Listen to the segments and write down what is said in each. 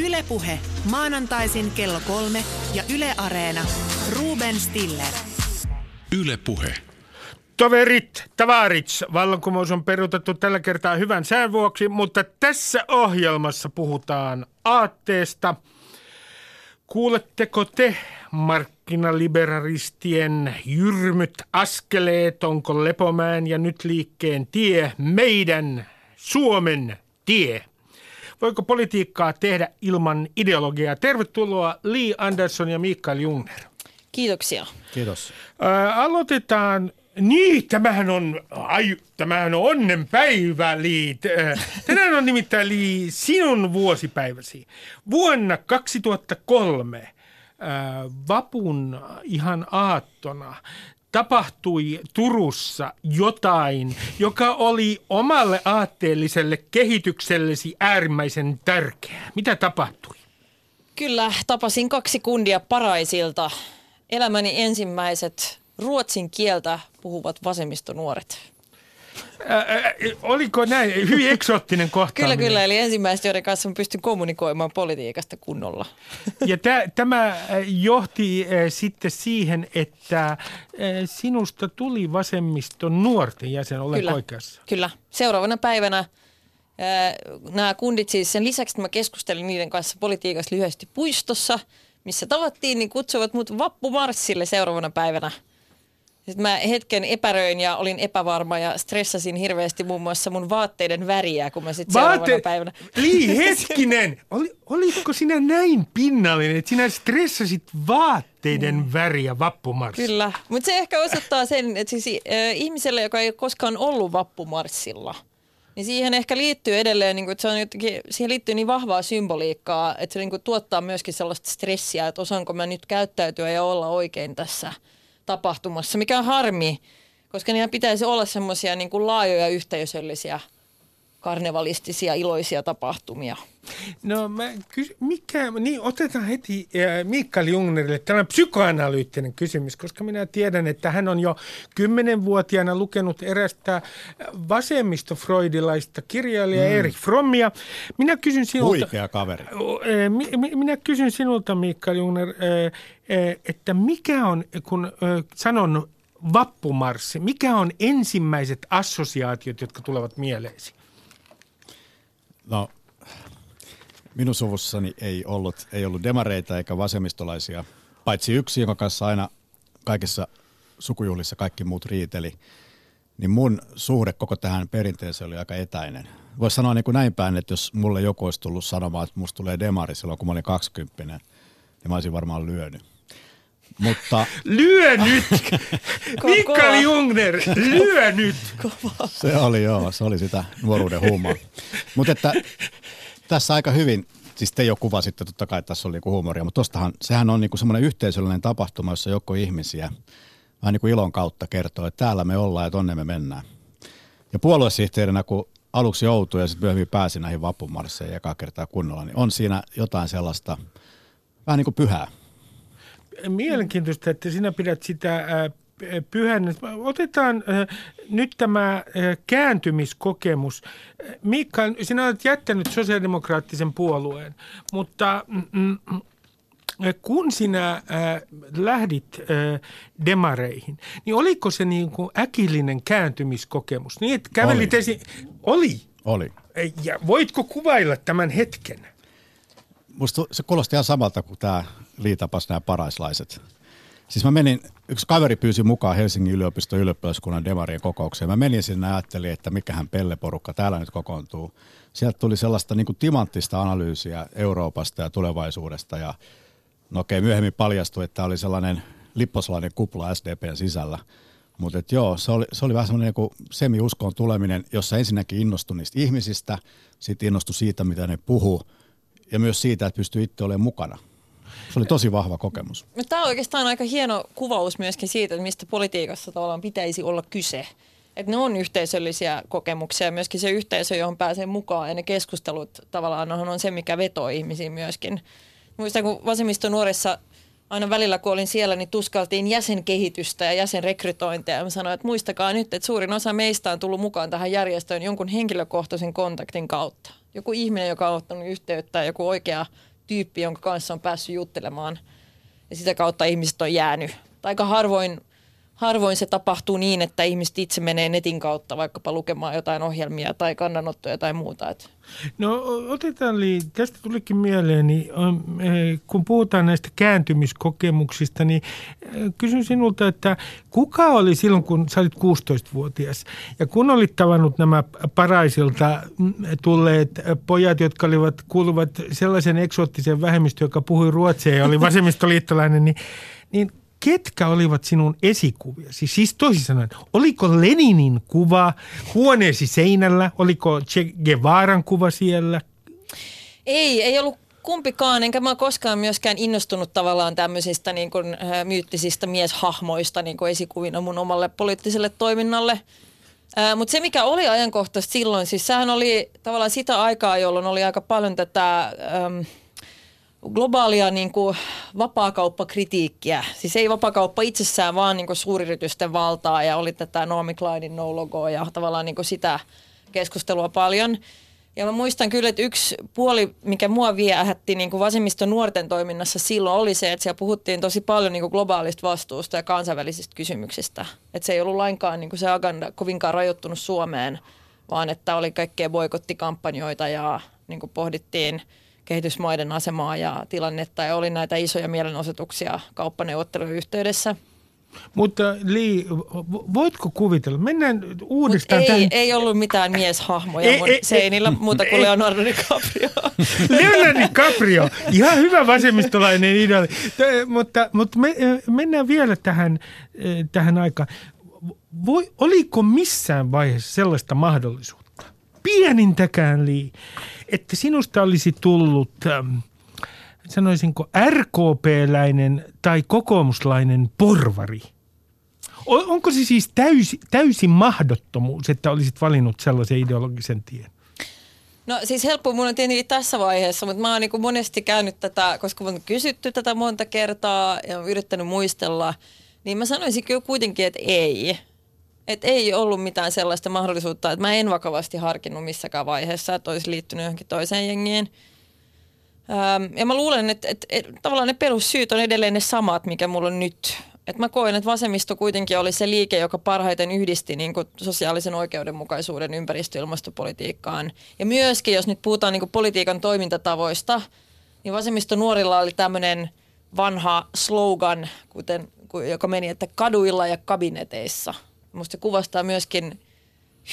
Ylepuhe maanantaisin kello kolme ja Yle Areena. Ruben Stiller. Ylepuhe. Toverit, tavarits, vallankumous on peruutettu tällä kertaa hyvän sään vuoksi, mutta tässä ohjelmassa puhutaan aatteesta. Kuuletteko te markkinaliberalistien jyrmyt askeleet, onko Lepomään ja nyt liikkeen tie meidän Suomen tie? Voiko politiikkaa tehdä ilman ideologiaa? Tervetuloa Lee Anderson ja Mikael Jungner. Kiitoksia. Kiitos. Ää, aloitetaan niin, tämähän on, ai, tämähän on onnenpäivä, Liit. Tänään on nimittäin Lii sinun vuosipäiväsi. Vuonna 2003 ää, vapun ihan aattona tapahtui Turussa jotain, joka oli omalle aatteelliselle kehityksellesi äärimmäisen tärkeää. Mitä tapahtui? Kyllä, tapasin kaksi kundia paraisilta. Elämäni ensimmäiset ruotsin kieltä puhuvat vasemmistonuoret. Ää, ää, oliko näin? Hyvin eksoottinen Kyllä, kohtaaminen. kyllä. Eli ensimmäiset, joiden kanssa mä pystyn kommunikoimaan politiikasta kunnolla. Ja tä, tämä äh, johti äh, sitten siihen, että äh, sinusta tuli vasemmiston nuorten jäsen, olen Kyllä. oikeassa. Kyllä. Seuraavana päivänä nämä kundit siis sen lisäksi, että mä keskustelin niiden kanssa politiikassa lyhyesti puistossa, missä tavattiin, niin kutsuivat mut vappumarssille seuraavana päivänä. Sitten mä hetken epäröin ja olin epävarma ja stressasin hirveästi muun muassa mun vaatteiden väriä, kun mä sitten seuraavana päivänä... Lii, hetkinen! Oli, olitko sinä näin pinnallinen, että sinä stressasit vaatteiden väriä vappumarssilla? Kyllä, mutta se ehkä osoittaa sen, että siis, äh, ihmiselle, joka ei ole koskaan ollut vappumarssilla, niin siihen ehkä liittyy edelleen, niin kuin, että se on jotenkin, siihen liittyy niin vahvaa symboliikkaa, että se niin kuin, tuottaa myöskin sellaista stressiä, että osaanko mä nyt käyttäytyä ja olla oikein tässä tapahtumassa, mikä on harmi, koska niillä pitäisi olla semmoisia niin kuin laajoja yhteisöllisiä karnevalistisia iloisia tapahtumia. No mä kys- mikä, niin otetaan heti äh, Mikael Jungnerille tällainen psykoanalyyttinen kysymys, koska minä tiedän, että hän on jo kymmenenvuotiaana lukenut erästä äh, vasemmistofreudilaista kirjailijaa mm. Erik Frommia. Minä kysyn sinulta... Huikea kaveri. Mi- mi- Minä kysyn sinulta, Mikael Jungner, eh, eh, että mikä on, kun sanon vappumarssi, mikä on ensimmäiset assosiaatiot, jotka tulevat mieleesi? No, minun suvussani ei ollut, ei ollut demareita eikä vasemmistolaisia, paitsi yksi, jonka kanssa aina kaikissa sukujuhlissa kaikki muut riiteli. Niin mun suhde koko tähän perinteeseen oli aika etäinen. Voisi sanoa niin kuin näin päin, että jos mulle joku olisi tullut sanomaan, että musta tulee demari silloin, kun mä olin 20, niin mä olisin varmaan lyönyt. Mutta Lyö nyt! Mikael. Jungner, lyö nyt! Se oli joo, se oli sitä nuoruuden huumaa. Mutta että tässä aika hyvin, siis te jo kuvasitte totta kai, että tässä oli niinku huumoria, mutta tostahan, sehän on niinku semmoinen yhteisöllinen tapahtuma, jossa joku ihmisiä vähän niin kuin ilon kautta kertoo, että täällä me ollaan ja tonne me mennään. Ja puoluesihteerinä, kun aluksi joutui ja sitten myöhemmin pääsi näihin vappumarsseihin ekaa kertaa kunnolla, niin on siinä jotain sellaista vähän niin kuin pyhää. Mielenkiintoista, että sinä pidät sitä äh, pyhän. Otetaan äh, nyt tämä äh, kääntymiskokemus. Mikael, sinä olet jättänyt sosiaalidemokraattisen puolueen, mutta mm, mm, äh, kun sinä äh, lähdit äh, demareihin, niin oliko se niin kuin äkillinen kääntymiskokemus? Niin, että kävelit Oli. esi- Oli. Oli. Ja voitko kuvailla tämän hetken? Musta se kuulosti ihan samalta kuin tämä liitapas nämä paraislaiset. Siis mä menin, yksi kaveri pyysi mukaan Helsingin yliopiston ylioppilaskunnan demarien kokoukseen. Mä menin sinne ja ajattelin, että mikähän pelleporukka täällä nyt kokoontuu. Sieltä tuli sellaista niin kuin timanttista analyysiä Euroopasta ja tulevaisuudesta. Ja no okei, myöhemmin paljastui, että oli sellainen lipposlainen kupla SDPn sisällä. Mutta joo, se oli, se oli vähän semmoinen niin semi-uskoon tuleminen, jossa ensinnäkin innostui niistä ihmisistä, sitten innostui siitä, mitä ne puhuu, ja myös siitä, että pystyy itse olemaan mukana. Se oli tosi vahva kokemus. Tämä on oikeastaan aika hieno kuvaus myöskin siitä, että mistä politiikassa tavallaan pitäisi olla kyse. Että ne on yhteisöllisiä kokemuksia myöskin se yhteisö, johon pääsee mukaan ja ne keskustelut tavallaan on se, mikä vetoo ihmisiin myöskin. Muistan, kun vasemmisto nuoressa aina välillä, kun olin siellä, niin tuskaltiin jäsenkehitystä ja jäsenrekrytointia. Ja mä sanoin, että muistakaa nyt, että suurin osa meistä on tullut mukaan tähän järjestöön jonkun henkilökohtaisen kontaktin kautta. Joku ihminen, joka on ottanut yhteyttä, joku oikea tyyppi, jonka kanssa on päässyt juttelemaan. Ja sitä kautta ihmiset on jäänyt. Aika harvoin harvoin se tapahtuu niin, että ihmiset itse menee netin kautta vaikkapa lukemaan jotain ohjelmia tai kannanottoja tai muuta. Et. No otetaan, Li, tästä tulikin mieleen, niin, eh, kun puhutaan näistä kääntymiskokemuksista, niin eh, kysyn sinulta, että kuka oli silloin, kun sä olit 16-vuotias ja kun olit tavannut nämä paraisilta mm, tulleet pojat, jotka olivat, kuuluvat sellaisen eksoottisen vähemmistöön, joka puhui ruotsia ja oli vasemmistoliittolainen, niin, niin ketkä olivat sinun esikuviasi? Siis toisin sanoen, oliko Leninin kuva huoneesi seinällä? Oliko Che Guevaran kuva siellä? Ei, ei ollut kumpikaan, enkä mä koskaan myöskään innostunut tavallaan tämmöisistä niin kuin, ä, myyttisistä mieshahmoista niin kuin esikuvina mun omalle poliittiselle toiminnalle. Mutta se, mikä oli ajankohtaista silloin, siis sehän oli tavallaan sitä aikaa, jolloin oli aika paljon tätä... Äm, globaalia niin kuin vapaakauppakritiikkiä. Siis ei vapaakauppa itsessään, vaan niin kuin suuryritysten valtaa ja oli tätä Naomi Kleinin no-logoa ja tavallaan niin kuin sitä keskustelua paljon. Ja mä muistan kyllä, että yksi puoli, mikä mua viehätti niin vasemmiston nuorten toiminnassa silloin oli se, että siellä puhuttiin tosi paljon niin kuin globaalista vastuusta ja kansainvälisistä kysymyksistä. Että se ei ollut lainkaan niin kuin se agenda kovinkaan rajoittunut Suomeen, vaan että oli kaikkea boikottikampanjoita ja niin kuin pohdittiin – kehitysmaiden asemaa ja tilannetta ja oli näitä isoja mielenosoituksia kauppaneuvottelujen yhteydessä. Mutta Li, voitko kuvitella? Mennään uudestaan ei, tähän. ei ollut mitään mieshahmoja ei, mun ei, seinillä ei, muuta kuin ei. Leonardo DiCaprio. Leonardo DiCaprio, ihan hyvä vasemmistolainen idoli. Mutta, mutta me, mennään vielä tähän, tähän aikaan. Voi, oliko missään vaiheessa sellaista mahdollisuutta, pienintäkään Li, että sinusta olisi tullut, ähm, sanoisinko, RKP-läinen tai kokoomuslainen porvari? Onko se siis täysi, täysin mahdottomuus, että olisit valinnut sellaisen ideologisen tien? No siis helppo mun on tietenkin tässä vaiheessa, mutta mä oon niin monesti käynyt tätä, koska on kysytty tätä monta kertaa ja yrittänyt muistella, niin mä sanoisin kyllä kuitenkin, että ei. Et ei ollut mitään sellaista mahdollisuutta, että mä en vakavasti harkinnut missäkään vaiheessa, että olisi liittynyt johonkin toiseen jengiin. Ja mä luulen, että, että, että tavallaan ne perussyyt on edelleen ne samat, mikä mulla on nyt. Et mä koen, että vasemmisto kuitenkin oli se liike, joka parhaiten yhdisti niin kuin sosiaalisen oikeudenmukaisuuden ympäristö- ja ilmastopolitiikkaan. Ja myöskin, jos nyt puhutaan niin kuin politiikan toimintatavoista, niin vasemmisto nuorilla oli tämmöinen vanha slogan, kuten, joka meni, että kaduilla ja kabineteissa – Musta se kuvastaa myöskin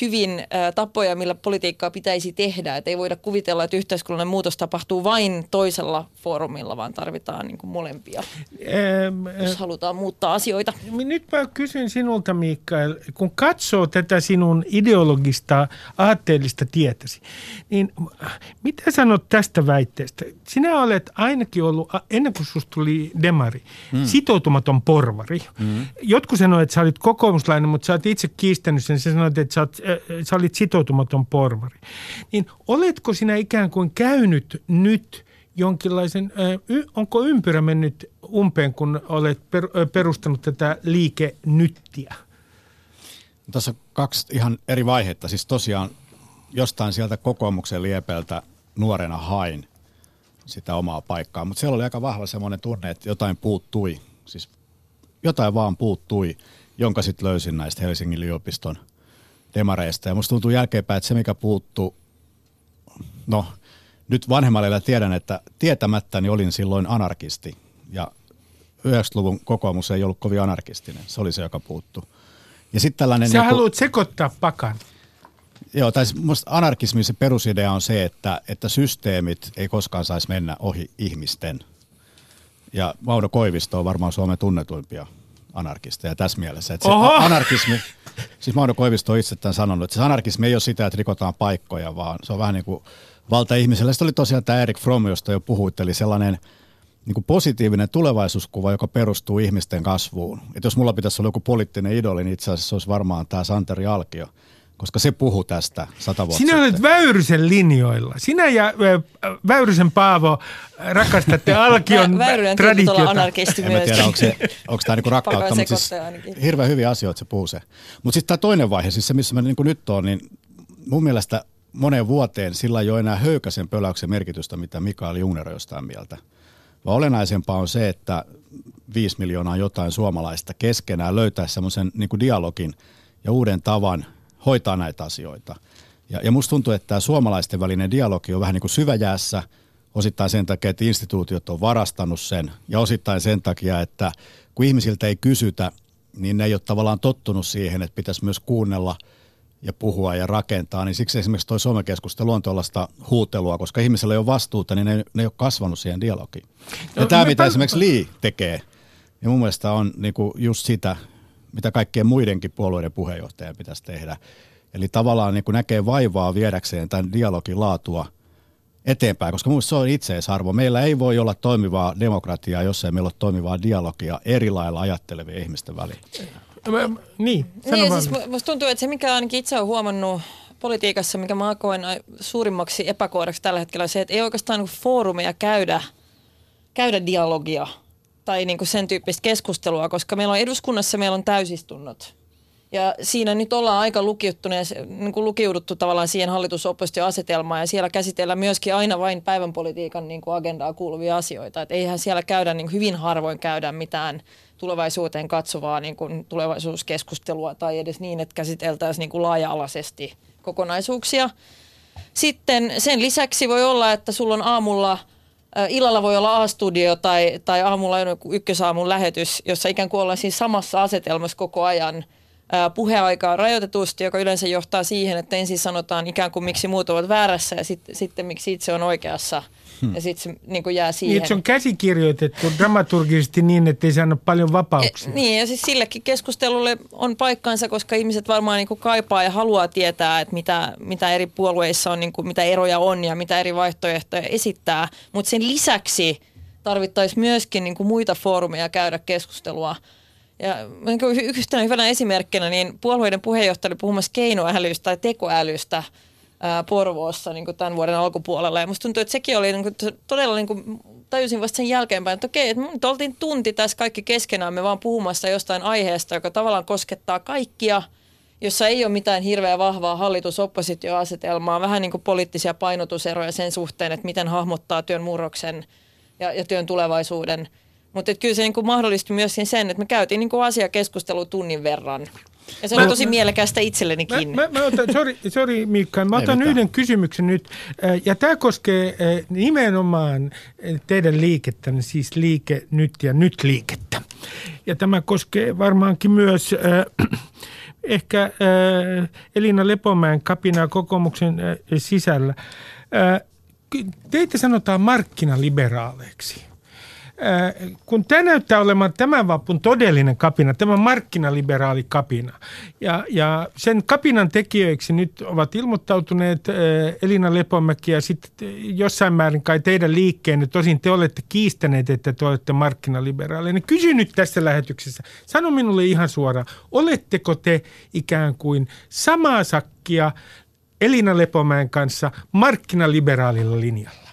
hyvin tapoja, millä politiikkaa pitäisi tehdä. Et ei voida kuvitella, että yhteiskunnallinen muutos tapahtuu vain toisella foorumilla, vaan tarvitaan niin kuin molempia, ähm, jos halutaan muuttaa asioita. Nyt mä kysyn sinulta, Mikael, kun katsoo tätä sinun ideologista, aatteellista tietäsi, niin mitä sanot tästä väitteestä? Sinä olet ainakin ollut, ennen kuin sinusta tuli demari, hmm. sitoutumaton porvari. Hmm. Jotkut sanoivat, että sä olit kokoomuslainen, mutta sä olet itse kiistänyt sen. Sä sanoit, että sä olet sä olit sitoutumaton porvari. Niin oletko sinä ikään kuin käynyt nyt jonkinlaisen, onko ympyrä mennyt umpeen, kun olet perustanut tätä liikenyttiä? Tässä on kaksi ihan eri vaihetta. Siis tosiaan jostain sieltä kokoomuksen liepeltä nuorena hain sitä omaa paikkaa, mutta siellä oli aika vahva semmoinen tunne, että jotain puuttui, siis jotain vaan puuttui, jonka sitten löysin näistä Helsingin yliopiston – demareista. Ja musta tuntuu jälkeenpäin, että se mikä puuttuu, no nyt vanhemmalle tiedän, että tietämättäni olin silloin anarkisti. Ja 90-luvun kokoomus ei ollut kovin anarkistinen. Se oli se, joka puuttu. Ja sitten tällainen... Sä joku, haluat sekoittaa pakan. Joo, tai musta anarkismin se perusidea on se, että, että systeemit ei koskaan saisi mennä ohi ihmisten. Ja Mauno Koivisto on varmaan Suomen tunnetuimpia anarkisteja tässä mielessä. Että se Oho! anarkismi, siis Mauno Koivisto on itse tämän sanonut, että se anarkismi ei ole sitä, että rikotaan paikkoja, vaan se on vähän niin kuin valta ihmiselle. Sitten oli tosiaan tämä Erik Fromm, josta jo puhuit, eli sellainen niin kuin positiivinen tulevaisuuskuva, joka perustuu ihmisten kasvuun. Että jos mulla pitäisi olla joku poliittinen idoli, niin itse asiassa se olisi varmaan tämä Santeri Alkio – koska se puhuu tästä sata vuotta Sinä olet Väyrysen linjoilla. Sinä ja Väyrysen Paavo rakastatte Alkion Vä, Väyrynen traditiota. anarkisti en tiedä, onko, se, onko tämä niinku rakkautta, mutta siis hirveän hyviä asioita se puhuu se. Mutta sitten tämä toinen vaihe, siis se missä mä niinku nyt on, niin mun mielestä moneen vuoteen sillä ei ole enää höykäsen pöläyksen merkitystä, mitä Mikael Jungner on jostain mieltä. Vaan olennaisempaa on se, että viisi miljoonaa jotain suomalaista keskenään löytäisi semmoisen niin dialogin ja uuden tavan hoitaa näitä asioita. Ja, ja musta tuntuu, että tämä suomalaisten välinen dialogi on vähän niin kuin syväjäässä, osittain sen takia, että instituutiot on varastanut sen, ja osittain sen takia, että kun ihmisiltä ei kysytä, niin ne ei ole tavallaan tottunut siihen, että pitäisi myös kuunnella ja puhua ja rakentaa, niin siksi esimerkiksi tuo somekeskustelu on tuollaista huutelua, koska ihmisellä ei ole vastuuta, niin ne, ne ei ole kasvanut siihen dialogiin. Ja no, tämä, mitä päl- esimerkiksi Lee tekee, niin mun mielestä on niin kuin just sitä, mitä kaikkien muidenkin puolueiden puheenjohtajien pitäisi tehdä. Eli tavallaan niin kuin näkee vaivaa viedäkseen tämän dialogin laatua eteenpäin, koska mun se on itseisarvo. Meillä ei voi olla toimivaa demokratiaa, jos ei meillä ole toimivaa dialogia eri lailla ajattelevien ihmisten välillä. Mä, niin, niin siis musta tuntuu, että se mikä ainakin itse olen huomannut politiikassa, mikä mä koen suurimmaksi epäkohdaksi tällä hetkellä, on se, että ei oikeastaan niin foorumeja käydä, käydä dialogia tai niin kuin sen tyyppistä keskustelua, koska meillä on eduskunnassa meillä on täysistunnot. Ja siinä nyt ollaan aika niin kuin lukiuduttu tavallaan siihen hallitusoppositioasetelmaan ja siellä käsitellään myöskin aina vain päivänpolitiikan niin kuin agendaa kuuluvia asioita. Et eihän siellä käydä, niin hyvin harvoin käydä mitään tulevaisuuteen katsovaa niin kuin tulevaisuuskeskustelua tai edes niin, että käsiteltäisiin niin kuin laaja-alaisesti kokonaisuuksia. Sitten sen lisäksi voi olla, että sulla on aamulla – illalla voi olla A-studio tai, tai aamulla on ykkösaamun lähetys, jossa ikään kuin ollaan siis samassa asetelmassa koko ajan. Puheaikaa rajoitetusti, joka yleensä johtaa siihen, että ensin sanotaan ikään kuin miksi muut ovat väärässä ja sit, sitten miksi itse on oikeassa – Hmm. Ja sitten se niin jää siihen. Niin, se on käsikirjoitettu dramaturgisesti niin, että ei anna paljon vapauksia. E, niin, ja siis sillekin keskustelulle on paikkansa, koska ihmiset varmaan niin kuin kaipaa ja haluaa tietää, että mitä, mitä eri puolueissa on, niin kuin, mitä eroja on ja mitä eri vaihtoehtoja esittää. Mutta sen lisäksi tarvittaisiin myöskin niin kuin muita foorumeja käydä keskustelua. Ja niin yhtenä hyvänä esimerkkinä, niin puolueiden puheenjohtaja oli puhumassa keinoälystä tai tekoälystä – ää, Porvoossa niin tämän vuoden alkupuolella. Ja musta tuntuu, että sekin oli niin kuin, todella, niin kuin, tajusin vasta sen jälkeenpäin, että okei, että nyt oltiin tunti tässä kaikki keskenään, me vaan puhumassa jostain aiheesta, joka tavallaan koskettaa kaikkia, jossa ei ole mitään hirveän vahvaa hallitus-oppositioasetelmaa, vähän niin kuin poliittisia painotuseroja sen suhteen, että miten hahmottaa työn murroksen ja, ja työn tulevaisuuden. Mutta kyllä se niin kuin mahdollisti myös sen, että me käytiin niin asiakeskustelu tunnin verran. Ja se on mä, tosi mä, mielekästä itsellenikin. Mä, mä, mä otan, sorry, sorry Mikka, mä otan yhden kysymyksen nyt. Ja tämä koskee nimenomaan teidän liikettänne, siis liike nyt ja nyt liikettä. Ja tämä koskee varmaankin myös äh, ehkä äh, Elina Lepomäen kapinaa kokoomuksen äh, sisällä. Äh, teitä sanotaan markkinaliberaaleiksi. Äh, kun tämä näyttää olemaan tämän vapun todellinen kapina, tämä markkinaliberaali kapina, ja, ja sen kapinan tekijöiksi nyt ovat ilmoittautuneet äh, Elina Lepomäki ja sitten jossain määrin kai teidän liikkeenne, tosin te olette kiistäneet, että te olette markkinaliberaaleja. Niin kysyn nyt tässä lähetyksessä, sano minulle ihan suoraan, oletteko te ikään kuin samaa sakkia Elina Lepomäen kanssa markkinaliberaalilla linjalla?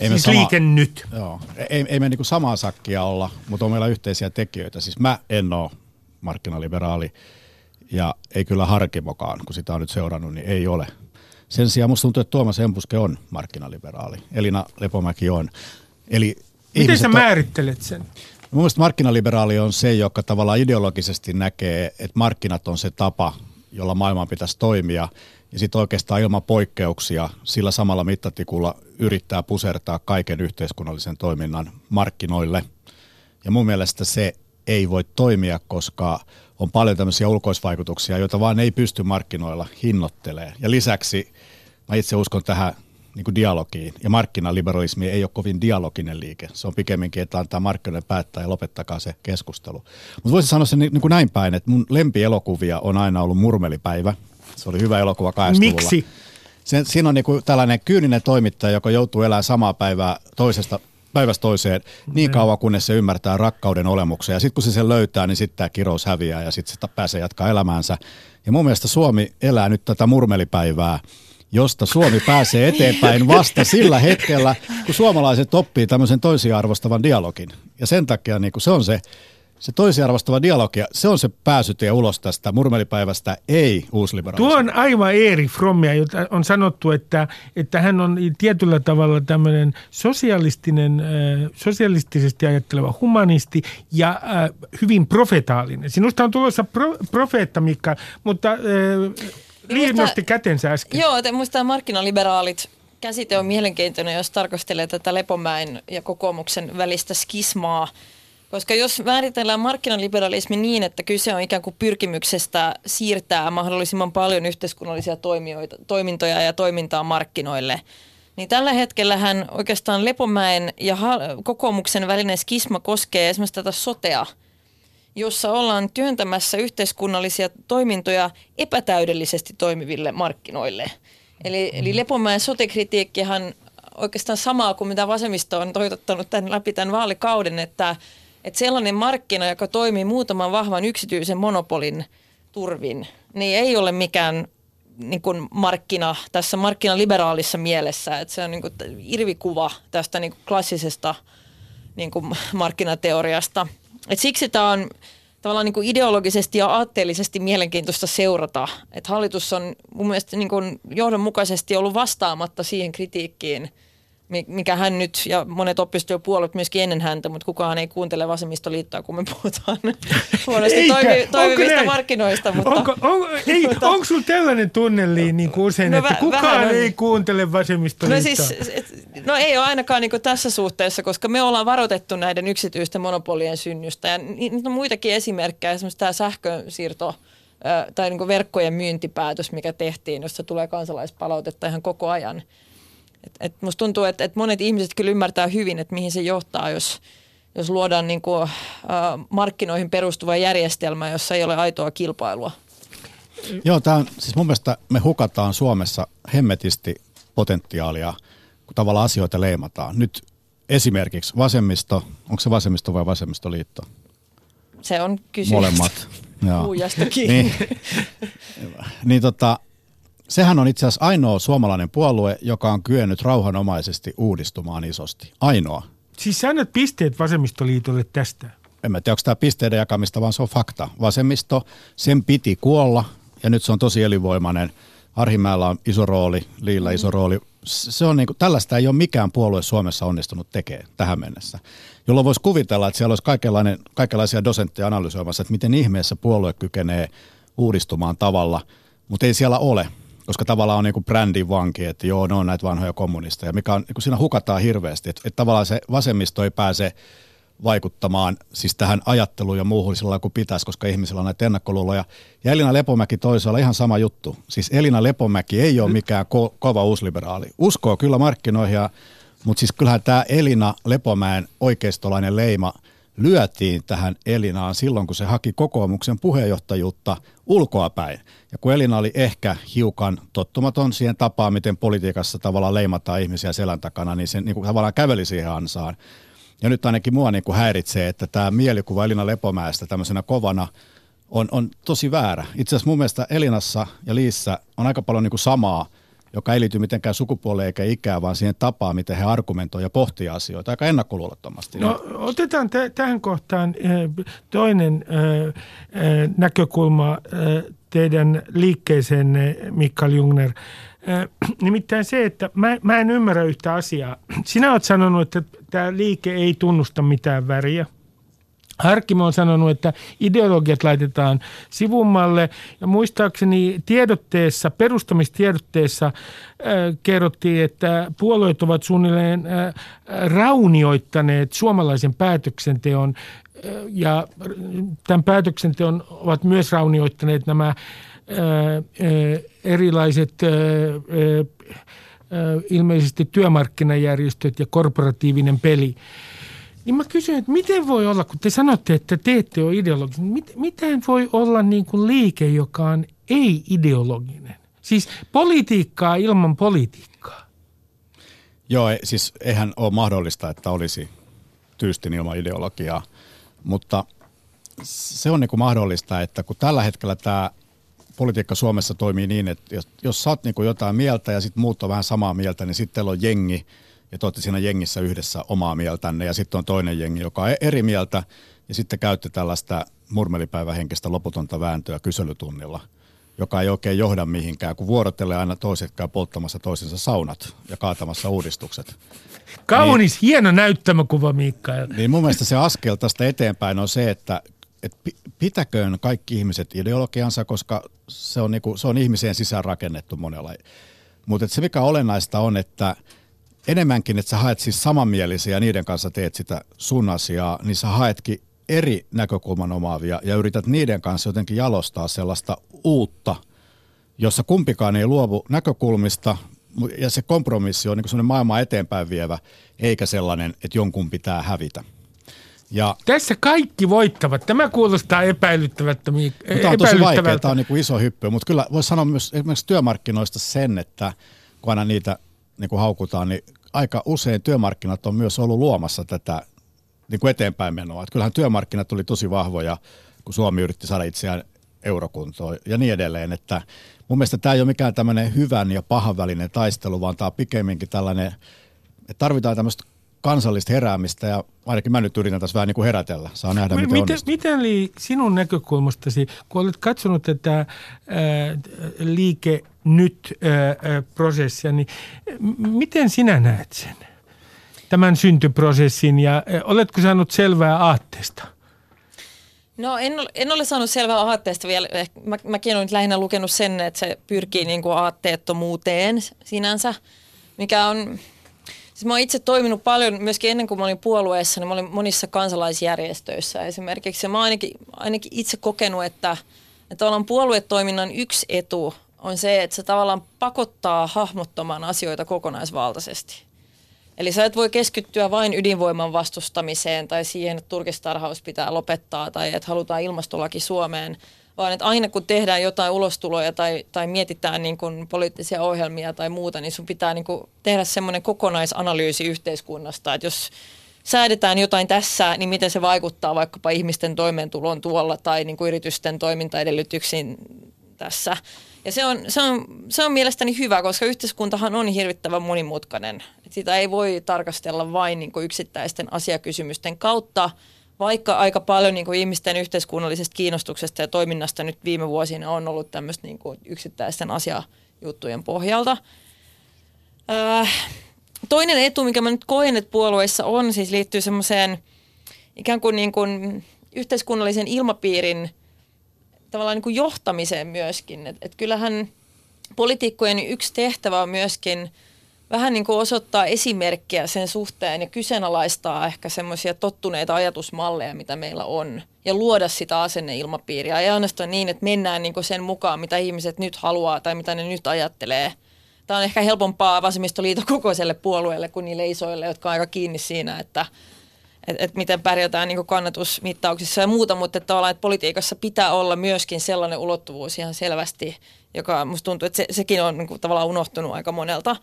Ei siis sama, liike nyt. Joo, ei, ei me niin samaa sakkia olla, mutta on meillä yhteisiä tekijöitä. Siis mä en ole markkinaliberaali ja ei kyllä Harkimokaan, kun sitä on nyt seurannut, niin ei ole. Sen sijaan musta tuntuu, että Tuomas Empuske on markkinaliberaali. Elina Lepomäki on. Eli Miten sä määrittelet sen? Mun mielestä markkinaliberaali on se, joka tavallaan ideologisesti näkee, että markkinat on se tapa, jolla maailman pitäisi toimia – ja sitten oikeastaan ilman poikkeuksia sillä samalla mittatikulla yrittää pusertaa kaiken yhteiskunnallisen toiminnan markkinoille. Ja mun mielestä se ei voi toimia, koska on paljon tämmöisiä ulkoisvaikutuksia, joita vaan ei pysty markkinoilla hinnoittelemaan. Ja lisäksi mä itse uskon tähän niin kuin dialogiin. Ja markkinaliberalismi ei ole kovin dialoginen liike. Se on pikemminkin, että antaa markkinoille päättää ja lopettakaa se keskustelu. Mutta voisin sanoa sen niin kuin näin päin, että mun lempielokuvia on aina ollut Murmelipäivä – se oli hyvä elokuva 80-luvulla. Miksi? Sen, siinä on niinku tällainen kyyninen toimittaja, joka joutuu elämään samaa päivää toisesta päivästä toiseen niin kauan, kunnes se ymmärtää rakkauden olemuksen. Ja sitten kun se sen löytää, niin sitten tämä kirous häviää ja sitten se pääsee jatkaa elämäänsä. Ja mun mielestä Suomi elää nyt tätä murmelipäivää, josta Suomi pääsee eteenpäin vasta sillä hetkellä, kun suomalaiset oppii tämmöisen toisiarvostavan dialogin. Ja sen takia niin se on se Se toisiarvostava dialogia, se on se pääsytie ulos tästä murmelipäivästä, ei uusliberalismi. Tuo on aivan Eeri Frommia, jota on sanottu, että, että hän on tietyllä tavalla tämmöinen sosialistinen, äh, sosialistisesti ajatteleva humanisti ja äh, hyvin profetaalinen. Sinusta on tulossa pro, profeetta, Mikka, mutta äh, Liin nosti kätensä äsken. Joo, että muista markkinaliberaalit käsite on mielenkiintoinen, jos tarkastelee tätä Lepomäen ja kokoomuksen välistä skismaa. Koska jos määritellään markkinaliberalismi niin, että kyse on ikään kuin pyrkimyksestä siirtää mahdollisimman paljon yhteiskunnallisia toimijoita, toimintoja ja toimintaa markkinoille, niin tällä hetkellähän oikeastaan Lepomäen ja kokoomuksen välinen skisma koskee esimerkiksi tätä sotea, jossa ollaan työntämässä yhteiskunnallisia toimintoja epätäydellisesti toimiville markkinoille – Eli, eli Lepomäen sote-kritiikkihan oikeastaan samaa kuin mitä vasemmisto on toitottanut tämän läpi tämän vaalikauden, että, että sellainen markkina, joka toimii muutaman vahvan yksityisen monopolin turvin, niin ei ole mikään niin kuin markkina tässä markkinaliberaalissa mielessä. Että se on niin kuin irvikuva tästä niin kuin klassisesta niin kuin markkinateoriasta. Et siksi tämä on tavallaan niin kuin ideologisesti ja aatteellisesti mielenkiintoista seurata. Että hallitus on mun mielestä niin kuin johdonmukaisesti ollut vastaamatta siihen kritiikkiin, mikä hän nyt ja monet oppositiopuolueet myöskin ennen häntä, mutta kukaan ei kuuntele vasemmistoliittoa, kun me puhutaan huonosti toimi, toimivista markkinoista. Mutta, onko, on, ei, mutta, onko sinulla tällainen tunneli niin kuin usein, no, että kukaan ei on. kuuntele vasemmistoliittoa? No siis, no ei ole ainakaan niin tässä suhteessa, koska me ollaan varoitettu näiden yksityisten monopolien synnystä ja niitä on muitakin esimerkkejä, esimerkiksi tämä sähkösiirto tai niin verkkojen myyntipäätös, mikä tehtiin, jossa tulee kansalaispalautetta ihan koko ajan – et, et musta tuntuu, että et monet ihmiset kyllä ymmärtää hyvin, että mihin se johtaa, jos, jos luodaan niin kuin, äh, markkinoihin perustuva järjestelmä, jossa ei ole aitoa kilpailua. Joo, tämä on, siis mun mielestä me hukataan Suomessa hemmetisti potentiaalia, kun tavallaan asioita leimataan. Nyt esimerkiksi vasemmisto, onko se vasemmisto vai vasemmistoliitto? Se on kysymys. Molemmat. Joo. niin, niin tota, Sehän on itse asiassa ainoa suomalainen puolue, joka on kyennyt rauhanomaisesti uudistumaan isosti. Ainoa. Siis sä annat pisteet vasemmistoliitolle tästä? En mä tiedä, onko tämä pisteiden jakamista, vaan se on fakta. Vasemmisto, sen piti kuolla ja nyt se on tosi elinvoimainen. Arhimäellä on iso rooli, Liillä iso rooli. Se on niin kuin, tällaista ei ole mikään puolue Suomessa onnistunut tekemään tähän mennessä. Jolloin voisi kuvitella, että siellä olisi kaikenlaisia dosentteja analysoimassa, että miten ihmeessä puolue kykenee uudistumaan tavalla, mutta ei siellä ole koska tavallaan on niin brändin vanki, että joo, ne on näitä vanhoja kommunisteja, mikä on, niin siinä hukataan hirveästi, että, että tavallaan se vasemmisto ei pääse vaikuttamaan siis tähän ajatteluun ja muuhun sillä kuin pitäisi, koska ihmisillä on näitä ennakkoluuloja. Ja Elina Lepomäki toisella ihan sama juttu. Siis Elina Lepomäki ei ole mm. mikään ko- kova uusliberaali. Uskoo kyllä markkinoihin, mutta siis kyllähän tämä Elina Lepomäen oikeistolainen leima – lyötiin tähän Elinaan silloin, kun se haki kokoomuksen puheenjohtajuutta ulkoapäin. Ja kun Elina oli ehkä hiukan tottumaton siihen tapaan, miten politiikassa tavallaan leimataan ihmisiä selän takana, niin se niin kuin tavallaan käveli siihen ansaan. Ja nyt ainakin mua niin kuin häiritsee, että tämä mielikuva Elina Lepomäestä tämmöisenä kovana on, on tosi väärä. Itse asiassa mun mielestä Elinassa ja Liissä on aika paljon niin kuin samaa – joka ei liity mitenkään sukupuoleen eikä ikään, vaan siihen tapaan, miten he argumentoivat ja pohtii asioita aika ennakkoluulottomasti. No, otetaan t- tähän kohtaan eh, toinen äh, äh, näkökulma teidän liikkeeseenne, Mikael Jungner. Nimittäin se, että mä, mä en ymmärrä yhtä asiaa. Sinä olet sanonut, että tämä liike ei tunnusta mitään väriä – Harkimo on sanonut, että ideologiat laitetaan sivummalle ja muistaakseni tiedotteessa, perustamistiedotteessa äh, kerrottiin, että puolueet ovat suunnilleen äh, raunioittaneet suomalaisen päätöksenteon äh, ja tämän päätöksenteon ovat myös raunioittaneet nämä äh, äh, erilaiset äh, ilmeisesti työmarkkinajärjestöt ja korporatiivinen peli. Niin mä kysyn, että miten voi olla, kun te sanotte, että te ette ole ideologinen, mit, miten voi olla niin kuin liike, joka on ei-ideologinen? Siis politiikkaa ilman politiikkaa. Joo, siis eihän ole mahdollista, että olisi tyystin ilman ideologiaa, mutta se on niin kuin mahdollista, että kun tällä hetkellä tämä politiikka Suomessa toimii niin, että jos, jos sä oot niin kuin jotain mieltä ja sitten muut on vähän samaa mieltä, niin sitten on jengi – ja te olette siinä jengissä yhdessä omaa mieltänne ja sitten on toinen jengi, joka on eri mieltä ja sitten käytti tällaista murmelipäivähenkistä loputonta vääntöä kyselytunnilla, joka ei oikein johda mihinkään, kun vuorottelee aina toiset käy polttamassa toisensa saunat ja kaatamassa uudistukset. Kaunis, niin, hieno näyttämäkuva, Mikael. Niin mun mielestä se askel tästä eteenpäin on se, että et pitäköön kaikki ihmiset ideologiansa, koska se on, niinku, se on ihmiseen sisään rakennettu monella. Mutta se mikä olennaista on, että enemmänkin, että sä haet siis samanmielisiä ja niiden kanssa teet sitä sun asiaa, niin sä haetkin eri näkökulman omaavia ja yrität niiden kanssa jotenkin jalostaa sellaista uutta, jossa kumpikaan ei luovu näkökulmista ja se kompromissi on niin sellainen maailmaa eteenpäin vievä, eikä sellainen, että jonkun pitää hävitä. Ja, Tässä kaikki voittavat. Tämä kuulostaa epäilyttävältä. Tämä on tosi vaikeaa, tämä on niin kuin iso hyppy, mutta kyllä voisi sanoa myös esimerkiksi työmarkkinoista sen, että kun aina niitä niin kuin haukutaan, niin aika usein työmarkkinat on myös ollut luomassa tätä niin kuin eteenpäin menoa. Että kyllähän työmarkkinat tuli tosi vahvoja, kun Suomi yritti saada itseään eurokuntoon ja niin edelleen. Että mun mielestä tämä ei ole mikään tämmöinen hyvän ja pahan välinen taistelu, vaan tämä on pikemminkin tällainen, että tarvitaan tämmöistä kansallista heräämistä ja ainakin mä nyt yritän tässä vähän niin kuin herätellä. Saa nähdä, miten, miten Miten oli sinun näkökulmastasi, kun olet katsonut tätä ää, liike nyt ää, prosessia, niin miten sinä näet sen? Tämän syntyprosessin ja ää, oletko saanut selvää aatteesta? No en ole, en ole saanut selvää aatteesta vielä. Mä, mäkin olen nyt lähinnä lukenut sen, että se pyrkii niin kuin aatteettomuuteen sinänsä, mikä on Siis mä oon itse toiminut paljon, myöskin ennen kuin mä olin puolueessa, niin mä olin monissa kansalaisjärjestöissä esimerkiksi. Ja mä oon ainakin, ainakin itse kokenut, että, että tavallaan puoluetoiminnan yksi etu on se, että se tavallaan pakottaa hahmottamaan asioita kokonaisvaltaisesti. Eli sä et voi keskittyä vain ydinvoiman vastustamiseen tai siihen, että turkistarhaus pitää lopettaa tai että halutaan ilmastolaki Suomeen – vaan että aina kun tehdään jotain ulostuloja tai, tai mietitään niin kuin poliittisia ohjelmia tai muuta, niin sun pitää niin kuin tehdä semmoinen kokonaisanalyysi yhteiskunnasta, että jos säädetään jotain tässä, niin miten se vaikuttaa vaikkapa ihmisten toimeentuloon tuolla tai niin kuin yritysten toimintaedellytyksiin tässä. Ja se on, se, on, se on mielestäni hyvä, koska yhteiskuntahan on hirvittävän monimutkainen. Et sitä ei voi tarkastella vain niin kuin yksittäisten asiakysymysten kautta, vaikka aika paljon niin kuin ihmisten yhteiskunnallisesta kiinnostuksesta ja toiminnasta nyt viime vuosina on ollut tämmöistä niin kuin yksittäisten asiajuttujen pohjalta. Äh, toinen etu, mikä mä nyt koen, että puolueissa on, siis liittyy semmoiseen ikään kuin, niin kuin yhteiskunnallisen ilmapiirin tavallaan niin kuin johtamiseen myöskin. Et, et kyllähän poliitikkojen yksi tehtävä on myöskin – vähän niin kuin osoittaa esimerkkiä sen suhteen ja kyseenalaistaa ehkä semmoisia tottuneita ajatusmalleja, mitä meillä on. Ja luoda sitä asenneilmapiiriä. Ei ainoastaan niin, että mennään niin kuin sen mukaan, mitä ihmiset nyt haluaa tai mitä ne nyt ajattelee. Tämä on ehkä helpompaa vasemmistoliiton kokoiselle puolueelle kuin niille isoille, jotka on aika kiinni siinä, että että et miten pärjätään niin kannatusmittauksissa ja muuta, mutta että, että politiikassa pitää olla myöskin sellainen ulottuvuus ihan selvästi, joka musta tuntuu, että se, sekin on niin kuin, tavallaan unohtunut aika monelta.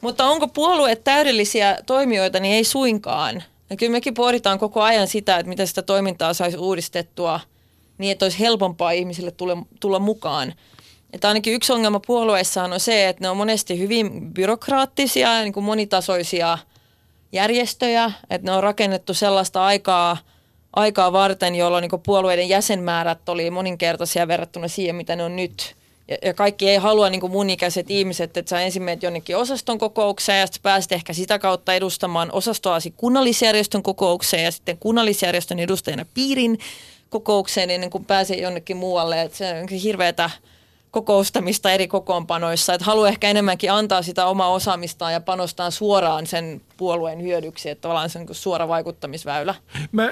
Mutta onko puolueet täydellisiä toimijoita, niin ei suinkaan. Ja kyllä mekin pohditaan koko ajan sitä, että miten sitä toimintaa saisi uudistettua niin, että olisi helpompaa ihmisille tulla, tulla mukaan. Että ainakin yksi ongelma puolueissaan on se, että ne on monesti hyvin byrokraattisia ja niin monitasoisia järjestöjä, että ne on rakennettu sellaista aikaa, aikaa varten, jolloin niin puolueiden jäsenmäärät oli moninkertaisia verrattuna siihen, mitä ne on nyt – ja, ja kaikki ei halua niin kuin mun ikäiset ihmiset, että sä ensin menet jonnekin osaston kokoukseen ja sitten pääset ehkä sitä kautta edustamaan osastoasi kunnallisjärjestön kokoukseen ja sitten kunnallisjärjestön edustajana piirin kokoukseen ennen kuin pääsee jonnekin muualle. Että se on hirveätä kokoustamista eri kokoonpanoissa. Että haluaa ehkä enemmänkin antaa sitä omaa osaamistaan ja panostaa suoraan sen puolueen hyödyksi, että tavallaan se on niin suora vaikuttamisväylä. Mä, äh,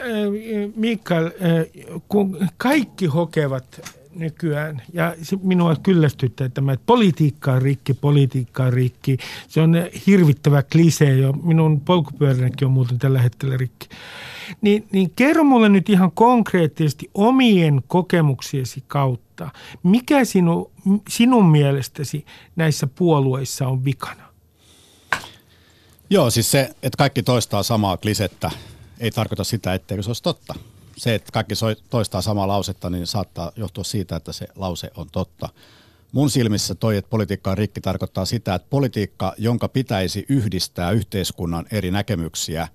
Mikael, äh, kun kaikki hokevat nykyään. Ja minua kyllästyttää tämä, että politiikka on rikki, politiikka on rikki. Se on hirvittävä klisee jo. Minun polkupyöränäkin on muuten tällä hetkellä rikki. Niin, niin kerro mulle nyt ihan konkreettisesti omien kokemuksiesi kautta, mikä sinu, sinun mielestäsi näissä puolueissa on vikana? Joo, siis se, että kaikki toistaa samaa klisettä, ei tarkoita sitä, etteikö se olisi totta se, että kaikki toistaa samaa lausetta, niin saattaa johtua siitä, että se lause on totta. Mun silmissä toi, että politiikka on rikki, tarkoittaa sitä, että politiikka, jonka pitäisi yhdistää yhteiskunnan eri näkemyksiä,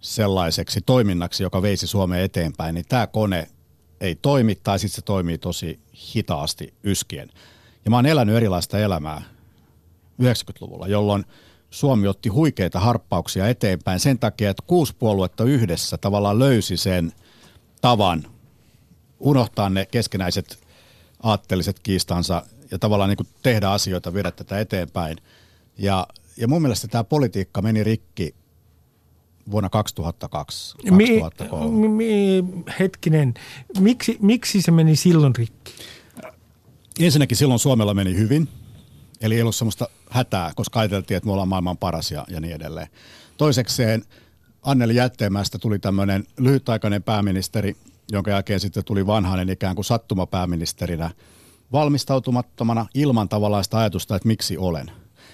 sellaiseksi toiminnaksi, joka veisi Suomeen eteenpäin, niin tämä kone ei toimi tai sitten se toimii tosi hitaasti yskien. Ja mä oon elänyt erilaista elämää 90-luvulla, jolloin Suomi otti huikeita harppauksia eteenpäin sen takia, että kuusi puoluetta yhdessä tavallaan löysi sen tavan unohtaa ne keskenäiset aatteelliset kiistansa ja tavallaan niin kuin tehdä asioita, viedä tätä eteenpäin. Ja, ja mun mielestä tämä politiikka meni rikki vuonna 2002, 2003. Mi, mi, hetkinen, miksi, miksi se meni silloin rikki? Ensinnäkin silloin Suomella meni hyvin, eli ei ollut sellaista hätää, koska ajateltiin, että me ollaan maailman paras ja, ja niin edelleen. Toisekseen Anneli Jätteenmäestä tuli tämmöinen lyhytaikainen pääministeri, jonka jälkeen sitten tuli vanhainen ikään kuin sattumapääministerinä valmistautumattomana ilman tavallaan sitä ajatusta, että miksi olen.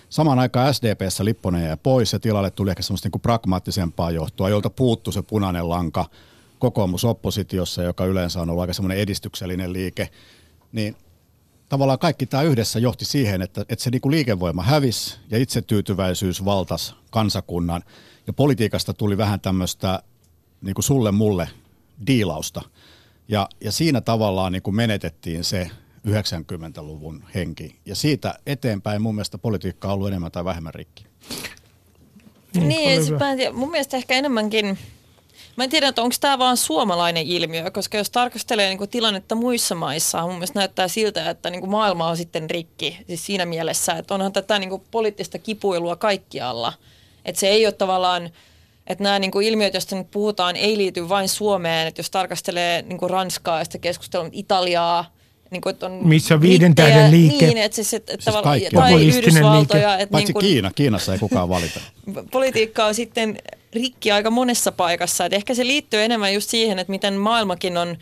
Samaan aikaan SDPssä Lipponen jäi pois ja tilalle tuli ehkä semmoista niin pragmaattisempaa johtoa, jolta puuttu se punainen lanka kokoomus oppositiossa, joka yleensä on ollut aika semmoinen edistyksellinen liike. Niin tavallaan kaikki tämä yhdessä johti siihen, että, että se niin kuin liikevoima hävisi ja itsetyytyväisyys valtas kansakunnan. Ja politiikasta tuli vähän tämmöistä niin kuin sulle mulle diilausta. Ja, ja siinä tavallaan niin kuin menetettiin se 90-luvun henki. Ja siitä eteenpäin mun mielestä politiikka on ollut enemmän tai vähemmän rikki. Niin, niin mun mielestä ehkä enemmänkin, mä en tiedä, että onko tämä vaan suomalainen ilmiö, koska jos tarkastelee niin kuin tilannetta muissa maissa, mun mielestä näyttää siltä, että niin kuin maailma on sitten rikki. Siis siinä mielessä, että onhan tätä niin kuin poliittista kipuilua kaikkialla. Että se ei ole tavallaan, että nämä niin kuin ilmiöt, joista nyt puhutaan, ei liity vain Suomeen. Että jos tarkastelee niin kuin Ranskaa ja sitten keskustelua Italiaa, niin kuin, että on Missä viiden tähden liike. Niin, että siis, että, Siis tavallaan, kaikki. tai Yhdysvaltoja. liike. Että Paitsi niin kuin, Kiina. Kiinassa ei kukaan valita. politiikka on sitten rikki aika monessa paikassa. Et ehkä se liittyy enemmän just siihen, että miten maailmakin on,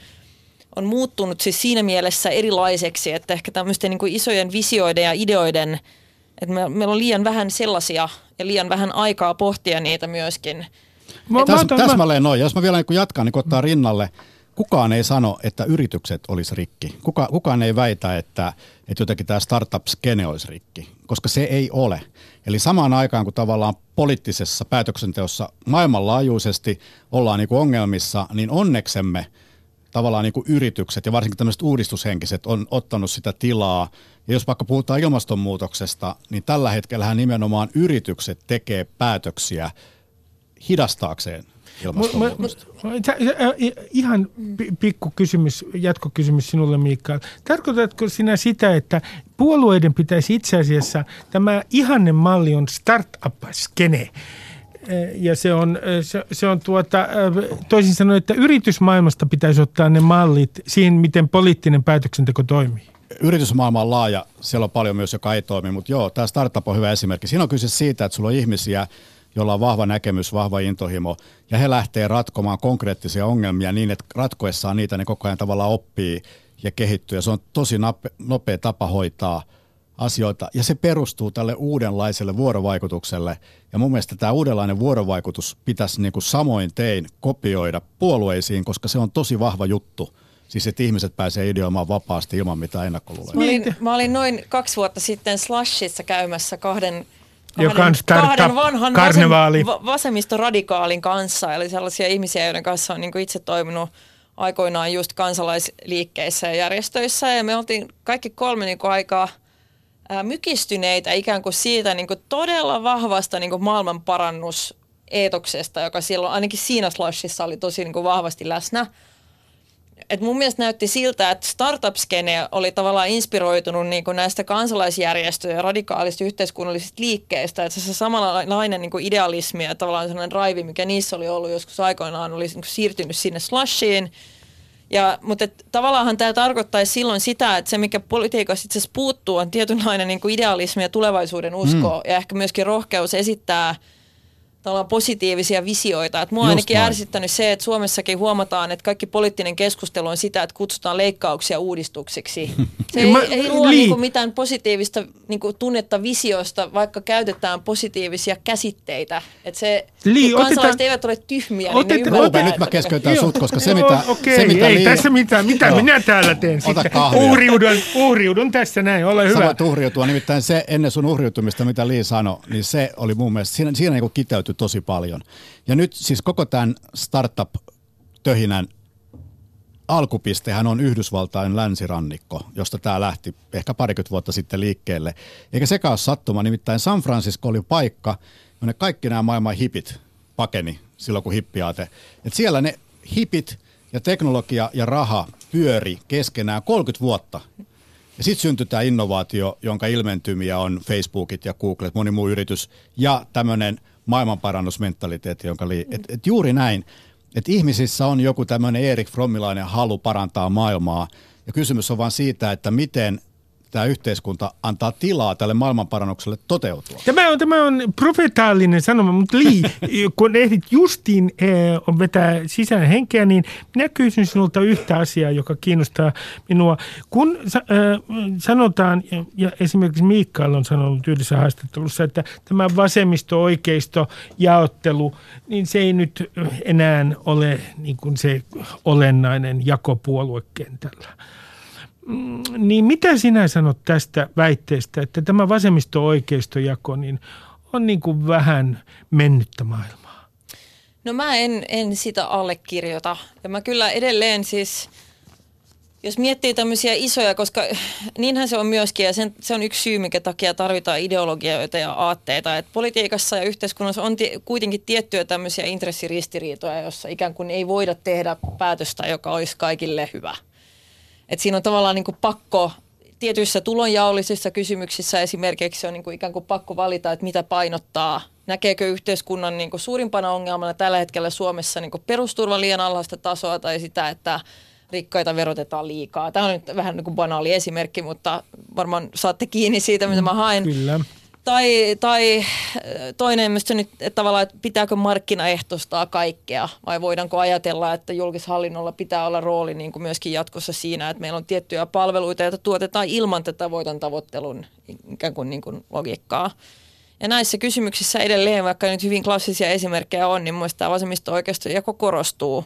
on muuttunut siis siinä mielessä erilaiseksi, että ehkä tämmöisten niin kuin isojen visioiden ja ideoiden, että me, meillä on liian vähän sellaisia ja liian vähän aikaa pohtia niitä myöskin. Mä, mä, Täs, mä, täsmälleen noin. Jos mä vielä niin jatkan, niin ottaa rinnalle, kukaan ei sano, että yritykset olisi rikki. Kuka, kukaan ei väitä, että, että jotenkin tämä startup-skene olisi rikki, koska se ei ole. Eli samaan aikaan, kun tavallaan poliittisessa päätöksenteossa maailmanlaajuisesti ollaan niin kuin ongelmissa, niin onneksemme tavallaan niin kuin yritykset ja varsinkin tämmöiset uudistushenkiset on ottanut sitä tilaa. Ja jos vaikka puhutaan ilmastonmuutoksesta, niin tällä hetkellä nimenomaan yritykset tekee päätöksiä hidastaakseen ilmastonmuutosta. Mä- mä- Ihan pi- pikku kysymys, jatkokysymys sinulle Mikael. Tarkoitatko sinä sitä, että puolueiden pitäisi itse asiassa, tämä ihanne malli on startup-skene, ja se on, se, se on tuota, toisin sanoen, että yritysmaailmasta pitäisi ottaa ne mallit siihen, miten poliittinen päätöksenteko toimii. Yritysmaailma on laaja, siellä on paljon myös, joka ei toimi, mutta joo, tämä startup on hyvä esimerkki. Siinä on kyse siitä, että sulla on ihmisiä, joilla on vahva näkemys, vahva intohimo, ja he lähtee ratkomaan konkreettisia ongelmia niin, että ratkoessaan niitä ne koko ajan tavallaan oppii ja kehittyy. Ja se on tosi nopea tapa hoitaa asioita, ja se perustuu tälle uudenlaiselle vuorovaikutukselle. Ja mun mielestä tämä uudenlainen vuorovaikutus pitäisi niin kuin samoin tein kopioida puolueisiin, koska se on tosi vahva juttu. Siis että ihmiset pääsee ideoimaan vapaasti ilman mitään ennakkoluuloja. Mä olin, Niin. mä olin noin kaksi vuotta sitten Slashissa käymässä kahden, Joka kahden, on kahden vanhan karnevaali. vasem, va- vasemmistoradikaalin kanssa. Eli sellaisia ihmisiä, joiden kanssa on niin itse toiminut aikoinaan just kansalaisliikkeissä ja järjestöissä. Ja me oltiin kaikki kolme niin kuin aika ää, mykistyneitä ikään kuin siitä niin kuin todella vahvasta niin kuin maailmanparannuseetoksesta, joka silloin ainakin siinä slashissa oli tosi niin kuin vahvasti läsnä. Et mun mielestä näytti siltä, että startup-skene oli tavallaan inspiroitunut niin kuin näistä kansalaisjärjestöjä ja radikaalista yhteiskunnallisista liikkeistä. Että se samanlainen niin kuin idealismi ja tavallaan sellainen drive, mikä niissä oli ollut joskus aikoinaan, oli niin kuin siirtynyt sinne slashiin. Ja, mutta et, tavallaanhan tämä tarkoittaisi silloin sitä, että se mikä politiikassa itse asiassa puuttuu on tietynlainen niin kuin idealismi ja tulevaisuuden usko mm. ja ehkä myöskin rohkeus esittää tavallaan positiivisia visioita. Et mua on ainakin noin. ärsyttänyt se, että Suomessakin huomataan, että kaikki poliittinen keskustelu on sitä, että kutsutaan leikkauksia uudistuksiksi. Se ei, Mä- ei luo niinku mitään positiivista niinku tunnetta visiosta, vaikka käytetään positiivisia käsitteitä. Et se, Li, kun kansalaiset otetaan- eivät ole tyhmiä, niin ne ymmärtää, Ruben, nyt mä keskeytän sut, koska se Joo, mitä, Okei, se, mitä ei Li- tässä mitään. Mitä Joo. minä täällä teen Ota sitten? Uhriudun, uhriudun tässä näin, ole Sä hyvä. voit uhriutua, nimittäin se ennen sun uhriutumista, mitä Li sanoi, niin se oli mun mielestä, siinä, siinä niin kiteytyi tehty tosi paljon. Ja nyt siis koko tämän startup-töhinän alkupistehän on Yhdysvaltain länsirannikko, josta tämä lähti ehkä parikymmentä vuotta sitten liikkeelle. Eikä sekä ole sattuma, nimittäin San Francisco oli paikka, jonne kaikki nämä maailman hipit pakeni silloin, kun hippiaate. Et siellä ne hipit ja teknologia ja raha pyöri keskenään 30 vuotta. Ja sitten syntyi tämä innovaatio, jonka ilmentymiä on Facebookit ja Googlet, moni muu yritys, ja tämmöinen maailmanparannusmentaliteetti, jonka li- et, et juuri näin, että ihmisissä on joku tämmöinen Erik Frommilainen halu parantaa maailmaa, ja kysymys on vain siitä, että miten tämä yhteiskunta antaa tilaa tälle maailmanparannukselle toteutua. Tämä on, tämä on profetaalinen sanoma, mutta Li, kun ehdit justiin eh, vetää sisään henkeä, niin minä kysyn sinulta yhtä asiaa, joka kiinnostaa minua. Kun äh, sanotaan, ja, esimerkiksi Mikael on sanonut yhdessä haastattelussa, että tämä vasemmisto-oikeisto jaottelu, niin se ei nyt enää ole niin kuin se olennainen jakopuoluekentällä. Mm, niin mitä sinä sanot tästä väitteestä, että tämä vasemmisto-oikeistojako niin on niin kuin vähän mennyttä maailmaa? No mä en, en sitä allekirjoita. Ja mä kyllä edelleen siis, jos miettii tämmöisiä isoja, koska niinhän se on myöskin, ja sen, se on yksi syy, mikä takia tarvitaan ideologioita ja aatteita. Että politiikassa ja yhteiskunnassa on t- kuitenkin tiettyjä tämmöisiä intressiristiriitoja, jossa ikään kuin ei voida tehdä päätöstä, joka olisi kaikille hyvä – et siinä on tavallaan niin kuin pakko tietyissä tulonjaollisissa kysymyksissä esimerkiksi on niin kuin ikään kuin pakko valita, että mitä painottaa. Näkeekö yhteiskunnan niin kuin suurimpana ongelmana tällä hetkellä Suomessa niin kuin perusturvan liian alhaista tasoa tai sitä, että rikkaita verotetaan liikaa. Tämä on nyt vähän niin kuin banaali esimerkki, mutta varmaan saatte kiinni siitä, mitä mä haen. Kyllä. Tai, tai äh, toinen mistä nyt, että tavallaan, että pitääkö markkinaehtostaa kaikkea vai voidaanko ajatella, että julkishallinnolla pitää olla rooli niin kuin myöskin jatkossa siinä, että meillä on tiettyjä palveluita, joita tuotetaan ilman tätä voiton tavoittelun ikään kuin, niin kuin logiikkaa. Ja näissä kysymyksissä edelleen, vaikka nyt hyvin klassisia esimerkkejä on, niin muista vasemmisto-oikeisto jako korostuu.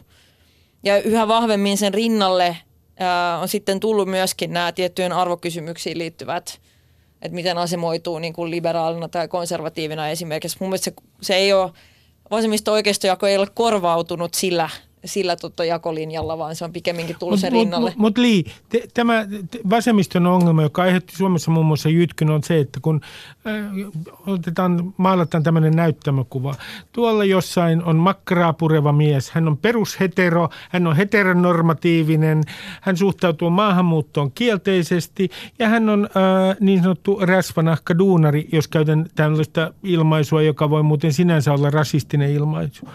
Ja yhä vahvemmin sen rinnalle ää, on sitten tullut myöskin nämä tiettyjen arvokysymyksiin liittyvät – että miten asemoituu niin kuin liberaalina tai konservatiivina esimerkiksi. Mun mielestä se, se ei ole, vasemmisto-oikeistojako ei ole korvautunut sillä sillä tota jakolinjalla, vaan se on pikemminkin tullut sen rinnalle. Mutta mut, Li, te, tämä te, vasemmiston ongelma, joka aiheutti Suomessa muun muassa jytkyn, on se, että kun äh, otetaan, maalataan tämmöinen näyttämökuva. Tuolla jossain on makkaraa pureva mies. Hän on perushetero, hän on heteronormatiivinen, hän suhtautuu maahanmuuttoon kielteisesti ja hän on äh, niin sanottu rasvanahka duunari, jos käytän tällaista ilmaisua, joka voi muuten sinänsä olla rasistinen ilmaisu.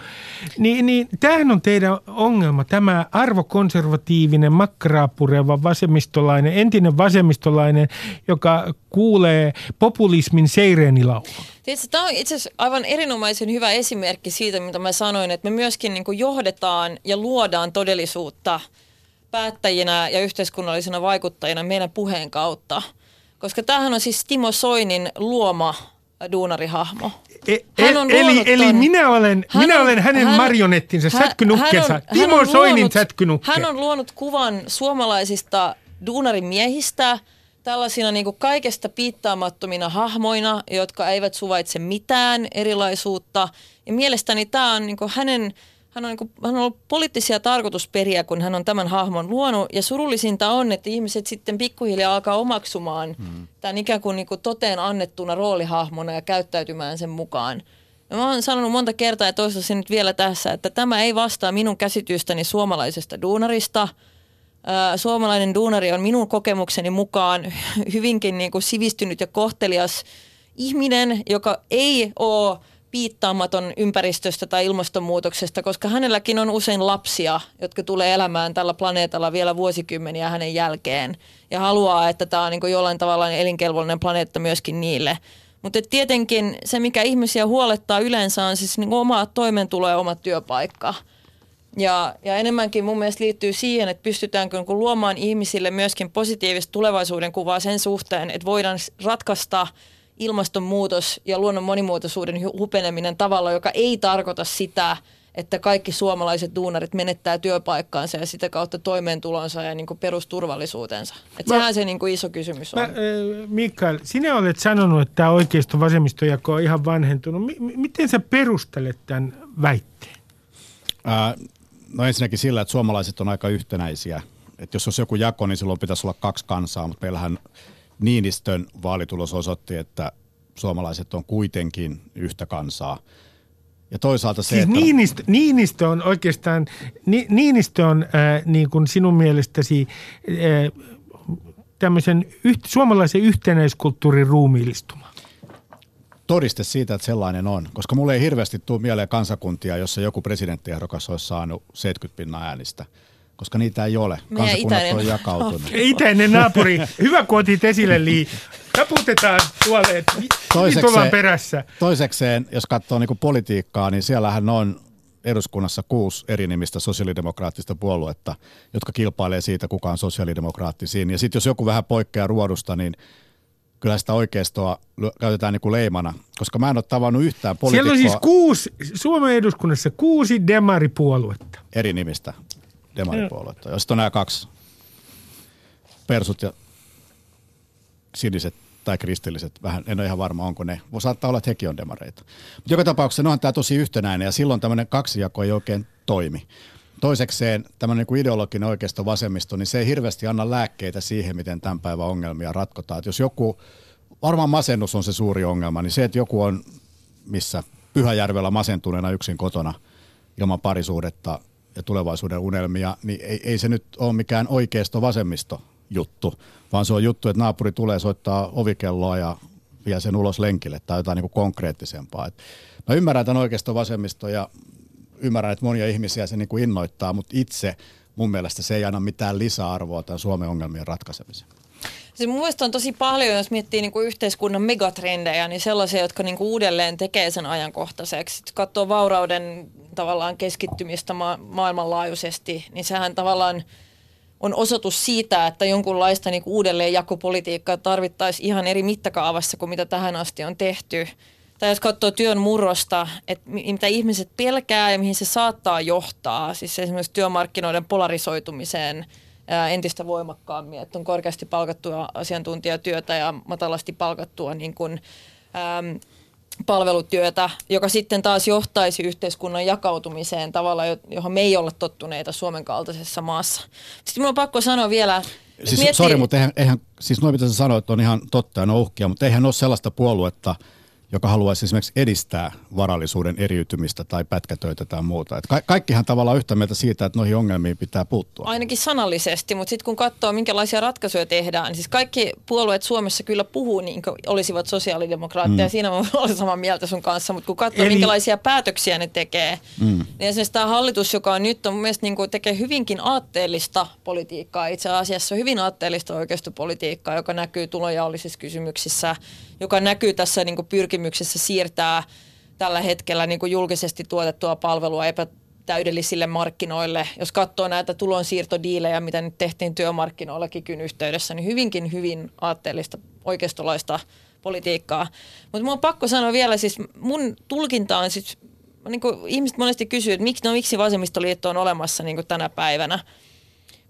Ni, niin tämähän on teidän ongelma, tämä arvokonservatiivinen, makkaraapureva vasemmistolainen, entinen vasemmistolainen, joka kuulee populismin seireenilaulun? Tämä on itse asiassa aivan erinomaisen hyvä esimerkki siitä, mitä mä sanoin, että me myöskin niin johdetaan ja luodaan todellisuutta päättäjinä ja yhteiskunnallisina vaikuttajina meidän puheen kautta. Koska tämähän on siis Timo Soinin luoma duunarihahmo. E, hän on eli, eli minä olen, hän minä on, olen hänen hän, marionettinsa, hän, sätkynukkensa, hän on, Timo hän on Soinin luonut, sätkynukke. Hän on luonut kuvan suomalaisista duunarimiehistä tällaisina niin kuin kaikesta piittaamattomina hahmoina, jotka eivät suvaitse mitään erilaisuutta. Ja mielestäni tämä on niin kuin hänen hän on, niin kuin, hän on ollut poliittisia tarkoitusperiä, kun hän on tämän hahmon luonut. Ja surullisinta on, että ihmiset sitten pikkuhiljaa alkaa omaksumaan hmm. tämän ikään kuin, niin kuin toteen annettuna roolihahmona ja käyttäytymään sen mukaan. Ja mä oon sanonut monta kertaa ja toistaisin nyt vielä tässä, että tämä ei vastaa minun käsitystäni suomalaisesta duunarista. Suomalainen duunari on minun kokemukseni mukaan hyvinkin niin kuin sivistynyt ja kohtelias ihminen, joka ei ole piittaamaton ympäristöstä tai ilmastonmuutoksesta, koska hänelläkin on usein lapsia, jotka tulee elämään tällä planeetalla vielä vuosikymmeniä hänen jälkeen ja haluaa, että tämä on niin jollain tavalla elinkelvollinen planeetta myöskin niille. Mutta tietenkin se, mikä ihmisiä huolettaa yleensä on siis niin oma toimeentulo ja oma työpaikka. Ja, ja enemmänkin mun mielestä liittyy siihen, että pystytäänkö niin luomaan ihmisille myöskin positiivista tulevaisuuden kuvaa sen suhteen, että voidaan ratkaista – ilmastonmuutos ja luonnon monimuotoisuuden hupeneminen tavalla, joka ei tarkoita sitä, että kaikki suomalaiset duunarit menettää työpaikkaansa ja sitä kautta toimeentulonsa ja niin kuin perusturvallisuutensa. Et Mä- sehän se niin kuin iso kysymys on. Mä, äh, Mikael, sinä olet sanonut, että tämä oikeisto vasemmistojako on ihan vanhentunut. M- miten sä perustelet tämän väitteen? Ää, no ensinnäkin sillä, että suomalaiset on aika yhtenäisiä. Että jos olisi joku jako, niin silloin pitäisi olla kaksi kansaa, mutta meillähän Niinistön vaalitulos osoitti, että suomalaiset on kuitenkin yhtä kansaa. Ja toisaalta se, Siis että... Niinistö, Niinistö on oikeastaan, Ni, Niinistö on äh, niin kuin sinun mielestäsi äh, tämmöisen yht, suomalaisen yhtenäiskulttuurin ruumiillistuma. todiste siitä, että sellainen on. Koska mulle ei hirveästi tule mieleen kansakuntia, jossa joku presidenttiehdokas olisi saanut 70 pinnan äänistä. Koska niitä ei ole. Meidän Kansakunnat itäinen on jakautunut. Itäinen naapuri, hyvä kun otit esille Lii. Taputetaan tuolle, että Toisekseen- tullaan perässä. Toisekseen, jos katsoo niin politiikkaa, niin siellähän on eduskunnassa kuusi eri nimistä sosiaalidemokraattista puoluetta, jotka kilpailee siitä, kuka on sosiaalidemokraattisiin. Ja sitten jos joku vähän poikkeaa ruodusta, niin kyllä sitä oikeistoa käytetään niin kuin leimana. Koska mä en ole tavannut yhtään Siellä poliitikkoa on siis kuusi, Suomen eduskunnassa kuusi demaripuoluetta. eri nimistä demaripuoluetta. Ja sitten on nämä kaksi, persut ja siniset tai kristilliset, vähän, en ole ihan varma onko ne. Saattaa olla, että hekin on demareita. Mutta joka tapauksessa onhan tämä tosi yhtenäinen ja silloin tämmöinen kaksijako ei oikein toimi. Toisekseen tämmöinen niin ideologinen oikeisto vasemmisto, niin se ei hirveästi anna lääkkeitä siihen, miten tämän päivän ongelmia ratkotaan. Et jos joku, varmaan masennus on se suuri ongelma, niin se, että joku on missä Pyhäjärvellä masentuneena yksin kotona ilman parisuudetta ja tulevaisuuden unelmia, niin ei, ei se nyt ole mikään oikeisto vasemmisto juttu, vaan se on juttu, että naapuri tulee soittaa ovikelloa ja vie sen ulos lenkille tai jotain niin kuin konkreettisempaa. Et mä ymmärrän tämän oikeisto vasemmisto ja ymmärrän, että monia ihmisiä se niin kuin innoittaa, mutta itse mun mielestä se ei anna mitään lisäarvoa tämän Suomen ongelmien ratkaisemiseen. Siis mun mielestä on tosi paljon, jos miettii niin kuin yhteiskunnan megatrendejä, niin sellaisia, jotka niin kuin uudelleen tekee sen ajankohtaiseksi. Sitten katsoo vaurauden tavallaan keskittymistä ma- maailmanlaajuisesti, niin sehän tavallaan on osoitus siitä, että jonkunlaista niin kuin uudelleenjakopolitiikkaa tarvittaisiin ihan eri mittakaavassa kuin mitä tähän asti on tehty. Tai jos katsoo työn murrosta, että mi- mitä ihmiset pelkää ja mihin se saattaa johtaa, siis esimerkiksi työmarkkinoiden polarisoitumiseen entistä voimakkaammin, että on korkeasti palkattua asiantuntijatyötä ja matalasti palkattua niin kuin, äm, palvelutyötä, joka sitten taas johtaisi yhteiskunnan jakautumiseen tavalla, jo- johon me ei olla tottuneita Suomen kaltaisessa maassa. Sitten minun on pakko sanoa vielä, että Siis, miettii- Sori, mutta eihän, eihän, siis noin mitä sä sanoit on ihan totta ja ne on uhkia, mutta eihän ole sellaista puoluetta, joka haluaisi esimerkiksi edistää varallisuuden eriytymistä tai pätkätöitä tai muuta. Et ka- kaikkihan tavallaan yhtä mieltä siitä, että noihin ongelmiin pitää puuttua. Ainakin sanallisesti, mutta sitten kun katsoo, minkälaisia ratkaisuja tehdään, niin siis kaikki puolueet Suomessa kyllä puhuu niin kuin olisivat sosiaalidemokraatteja. Mm. Siinä mä olen samaa mieltä sun kanssa, mutta kun katsoo, Eli- Eli... minkälaisia päätöksiä ne tekee, mm. niin esimerkiksi tämä hallitus, joka on nyt on mun mielestä niin kuin tekee hyvinkin aatteellista politiikkaa, itse asiassa hyvin aatteellista oikeistopolitiikkaa, joka näkyy tulonjaollisissa kysymyksissä, joka näkyy tässä niin kuin pyrkimyksessä siirtää tällä hetkellä niin kuin julkisesti tuotettua palvelua epätäydellisille markkinoille. Jos katsoo näitä tulonsiirtodiilejä, mitä nyt tehtiin työmarkkinoilla kikyn yhteydessä, niin hyvinkin hyvin aatteellista oikeistolaista politiikkaa. Mutta mun on pakko sanoa vielä, siis mun tulkinta on siis, niin kuin ihmiset monesti kysyy, että miksi, no, miksi vasemmistoliitto on olemassa niin kuin tänä päivänä.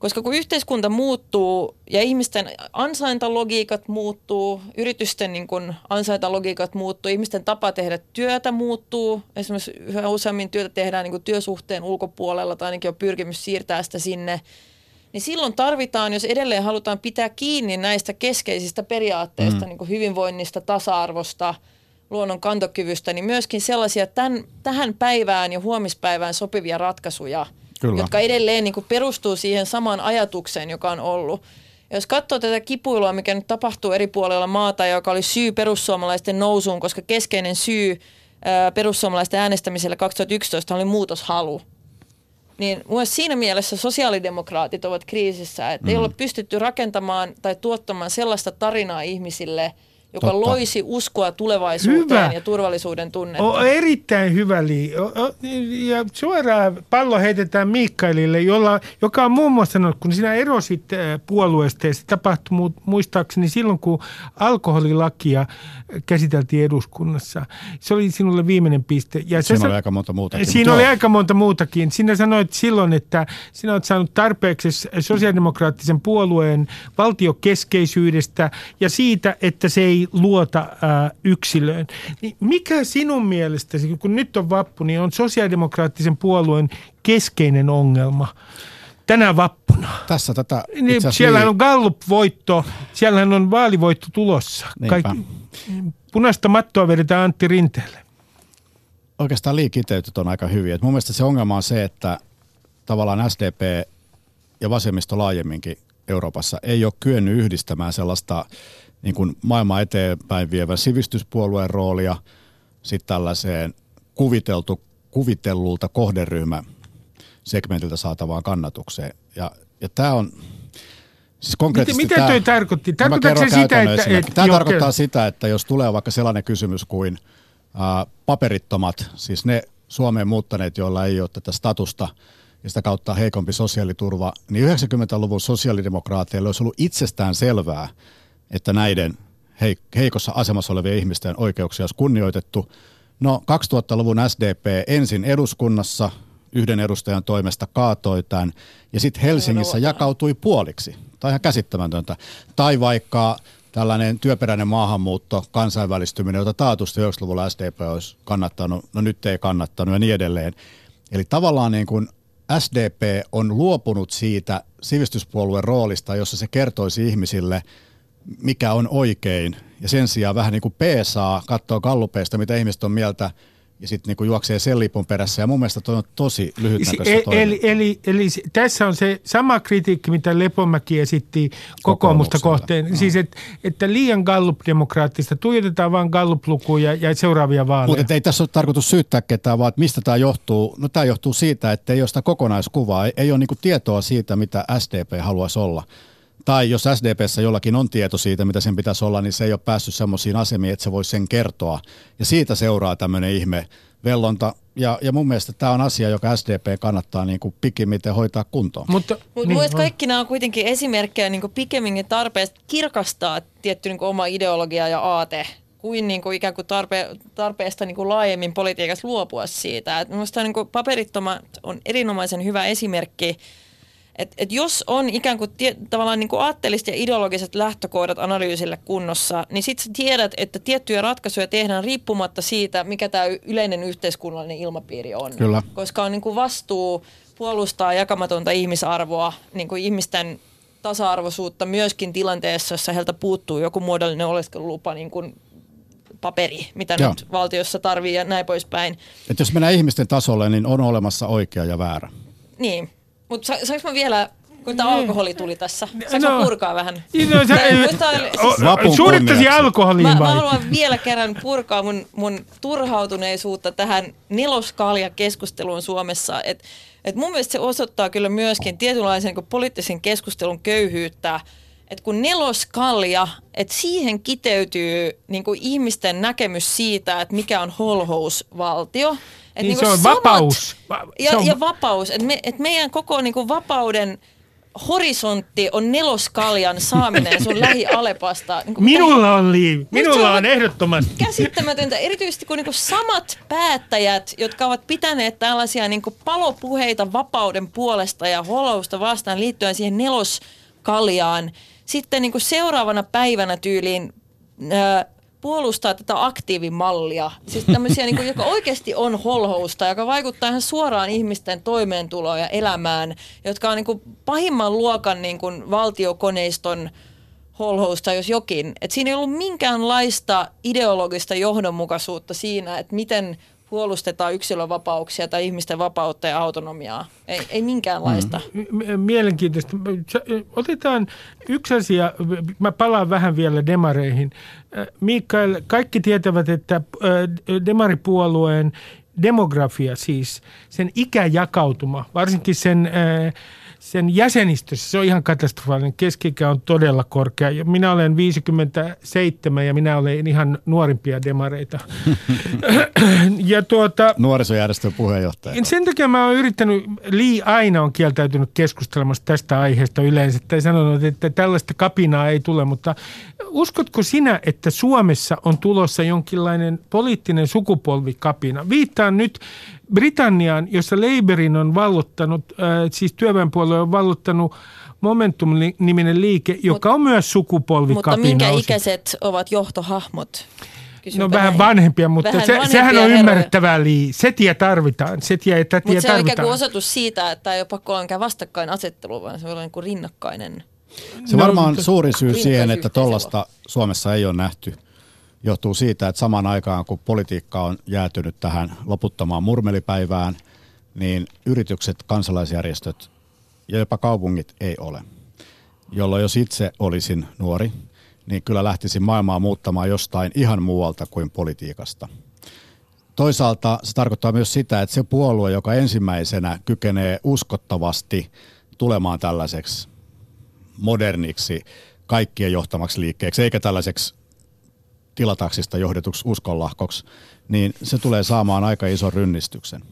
Koska kun yhteiskunta muuttuu ja ihmisten ansaintalogiikat muuttuu, yritysten niin kun ansaintalogiikat muuttuu, ihmisten tapa tehdä työtä muuttuu. Esimerkiksi yhä useammin työtä tehdään niin työsuhteen ulkopuolella tai ainakin on pyrkimys siirtää sitä sinne. Niin silloin tarvitaan, jos edelleen halutaan pitää kiinni näistä keskeisistä periaatteista, mm. niin kuin hyvinvoinnista, tasa-arvosta, luonnon kantokyvystä, niin myöskin sellaisia tämän, tähän päivään ja huomispäivään sopivia ratkaisuja – Kyllä. jotka edelleen niin kuin perustuu siihen samaan ajatukseen, joka on ollut. Ja jos katsoo tätä kipuilua, mikä nyt tapahtuu eri puolilla maata, joka oli syy perussuomalaisten nousuun, koska keskeinen syy ää, perussuomalaisten äänestämiselle 2011 oli muutoshalu. Niin myös siinä mielessä sosiaalidemokraatit ovat kriisissä, että mm. ei ole pystytty rakentamaan tai tuottamaan sellaista tarinaa ihmisille, joka Totta. loisi uskoa tulevaisuuteen Hyvä. ja turvallisuuden tunnetta. O, erittäin hyvä lii. O, o, ja suoraan pallo heitetään Mikaelille, jolla, joka on muun muassa sanonut, kun sinä erosit puolueesta ja se tapahtui mu- muistaakseni silloin, kun alkoholilakia käsiteltiin eduskunnassa. Se oli sinulle viimeinen piste. Ja Siinä sä- oli aika monta muutakin. Siinä oli aika monta muutakin. Sinä sanoit silloin, että sinä olet saanut tarpeeksi sosiaalidemokraattisen puolueen valtiokeskeisyydestä ja siitä, että se ei luota ää, yksilöön. Niin mikä sinun mielestäsi, kun nyt on vappu, niin on sosiaalidemokraattisen puolueen keskeinen ongelma tänä vappuna? Tässä tätä Niin, siellähän lii- on Gallup-voitto, siellähän on vaalivoitto tulossa. Niinpä. punaista mattoa vedetään Antti Rinteelle. oikeastaan liikiteytyt on aika hyviä. Et mun mielestä se ongelma on se, että tavallaan SDP ja vasemmisto laajemminkin Euroopassa ei ole kyennyt yhdistämään sellaista niin kuin maailmaa eteenpäin vievän sivistyspuolueen roolia sitten tällaiseen kuviteltu, kuvitellulta kohderyhmä segmentiltä saatavaan kannatukseen. Ja, ja tämä on, siis konkreettisesti Mitä tää- toi tarkoitti? Tarkoitatko se sitä, että... että Tämä joo, tarkoittaa kerro. sitä, että jos tulee vaikka sellainen kysymys kuin ää, paperittomat, siis ne Suomeen muuttaneet, joilla ei ole tätä statusta ja sitä kautta heikompi sosiaaliturva, niin 90-luvun sosiaalidemokraateille olisi ollut itsestään selvää, että näiden heik- heikossa asemassa olevien ihmisten oikeuksia olisi kunnioitettu. No 2000-luvun SDP ensin eduskunnassa yhden edustajan toimesta kaatoi tämän ja sitten Helsingissä Aivan jakautui puoliksi. Tai ihan käsittämätöntä. Tai vaikka tällainen työperäinen maahanmuutto, kansainvälistyminen, jota taatusti 90-luvulla SDP olisi kannattanut, no nyt ei kannattanut ja niin edelleen. Eli tavallaan niin kuin SDP on luopunut siitä sivistyspuolueen roolista, jossa se kertoisi ihmisille, mikä on oikein. Ja sen sijaan vähän niin kuin peesaa, katsoo kallupeista, mitä ihmiset on mieltä, ja sitten niin juoksee sen lipun perässä. Ja mun mielestä toi on tosi lyhytnäköistä E- toimintaa. eli, eli, eli se- tässä on se sama kritiikki, mitä Lepomäki esitti kokoomusta kohteen. joo. Siis, et, että liian Gallup-demokraattista, tuijotetaan vain Gallup-lukuja ja seuraavia vaaleja. Mutta ei tässä ole tarkoitus syyttää ketään, vaan mistä tämä johtuu. No tämä johtuu siitä, että ei ole sitä kokonaiskuvaa, ei, ei ole niinku tietoa siitä, mitä SDP haluaisi olla. Tai jos SDPssä jollakin on tieto siitä, mitä sen pitäisi olla, niin se ei ole päässyt semmoisiin asemiin, että se voisi sen kertoa. Ja siitä seuraa tämmöinen ihme vellonta. Ja, ja mun mielestä tämä on asia, joka SDP kannattaa niin kuin pikimmiten hoitaa kuntoon. Mutta, Mutta niin, kaikki nämä on kuitenkin esimerkkejä niin pikemminkin tarpeesta kirkastaa tietty niin oma ideologia ja aate kuin, niin kuin ikään kuin tarpe, tarpeesta niin kuin laajemmin politiikassa luopua siitä. Et minusta niin kuin paperittomat on erinomaisen hyvä esimerkki, että et jos on ikään kuin tie, tavallaan niin kuin aatteelliset ja ideologiset lähtökohdat analyysille kunnossa, niin sitten tiedät, että tiettyjä ratkaisuja tehdään riippumatta siitä, mikä tämä yleinen yhteiskunnallinen ilmapiiri on. Kyllä. Koska on niin kuin vastuu puolustaa jakamatonta ihmisarvoa, niin kuin ihmisten tasa-arvoisuutta myöskin tilanteessa, jossa heiltä puuttuu joku muodollinen oleskelulupa, niin kuin paperi, mitä Joo. nyt valtiossa tarvii ja näin poispäin. Et jos mennään ihmisten tasolle, niin on olemassa oikea ja väärä. Niin, mutta sa- saanko mä vielä, kun tämä alkoholi tuli tässä, saanko No. mä purkaa vähän? Niin, no, sä, siis- alkoholiin Mä, vai? mä haluan vielä kerran purkaa mun, mun turhautuneisuutta tähän neloskalja-keskusteluun Suomessa. Et, et mun mielestä se osoittaa kyllä myöskin tietynlaisen niin poliittisen keskustelun köyhyyttä, että kun neloskalja, että siihen kiteytyy niin kuin ihmisten näkemys siitä, että mikä on holhousvaltio. Et Niin kuin se on vapaus. Va- Ja, se on- ja vapaus. Että me, et meidän koko niin kuin vapauden horisontti on neloskaljan saaminen sun lähi-Alepasta. Niin Minulla on liivi. Minulla se on on- ehdottomasti. käsittämätöntä, erityisesti kun niinku samat päättäjät, jotka ovat pitäneet tällaisia niinku palopuheita vapauden puolesta ja holousta vastaan liittyen siihen neloskaljaan, sitten niinku seuraavana päivänä tyyliin ää, puolustaa tätä aktiivimallia, siis tämmöisiä, niinku, joka oikeasti on holhousta, joka vaikuttaa ihan suoraan ihmisten toimeentuloon ja elämään, jotka on niinku pahimman luokan niinku valtiokoneiston holhousta, jos jokin. Et siinä ei ollut minkäänlaista ideologista johdonmukaisuutta siinä, että miten puolustetaan yksilönvapauksia tai ihmisten vapautta ja autonomiaa. Ei, ei minkäänlaista. Mm. Mielenkiintoista. Otetaan yksi asia, mä palaan vähän vielä demareihin. Äh, Mikael, kaikki tietävät, että äh, demaripuolueen demografia siis, sen ikäjakautuma, varsinkin sen äh, sen jäsenistössä se on ihan katastrofaalinen. Keskikä on todella korkea. Ja minä olen 57 ja minä olen ihan nuorimpia demareita. ja tuota, Nuorisojärjestön puheenjohtaja. Sen takia mä oon yrittänyt, Li aina on kieltäytynyt keskustelemassa tästä aiheesta yleensä. Tai sanonut, että tällaista kapinaa ei tule. Mutta uskotko sinä, että Suomessa on tulossa jonkinlainen poliittinen sukupolvikapina? Viittaan nyt Britanniaan, jossa Labourin on valluttanut, äh, siis työväenpuolue on valluttanut Momentum-niminen liike, joka Mut, on myös sukupolvikapina. Mutta minkä osin. ikäiset ovat johtohahmot? Kysyn no vähän vanhempia, mutta vähän se, vanhempia sehän on herroja. ymmärrettävää lii. Setiä tarvitaan, setiä ja tätiä Mutta se on ikään kuin osoitus siitä, että ei ole pakko olla vastakkainasettelu, vaan se on niin kuin rinnakkainen. Se varmaan no, suurin syy siihen, että tuollaista Suomessa ei ole nähty – johtuu siitä, että samaan aikaan kun politiikka on jäätynyt tähän loputtomaan murmelipäivään, niin yritykset, kansalaisjärjestöt ja jopa kaupungit ei ole. Jolloin jos itse olisin nuori, niin kyllä lähtisin maailmaa muuttamaan jostain ihan muualta kuin politiikasta. Toisaalta se tarkoittaa myös sitä, että se puolue, joka ensimmäisenä kykenee uskottavasti tulemaan tällaiseksi moderniksi, kaikkien johtamaksi liikkeeksi, eikä tällaiseksi tilataksista johdetuksi uskonlahkoksi, niin se tulee saamaan aika ison rynnistyksen.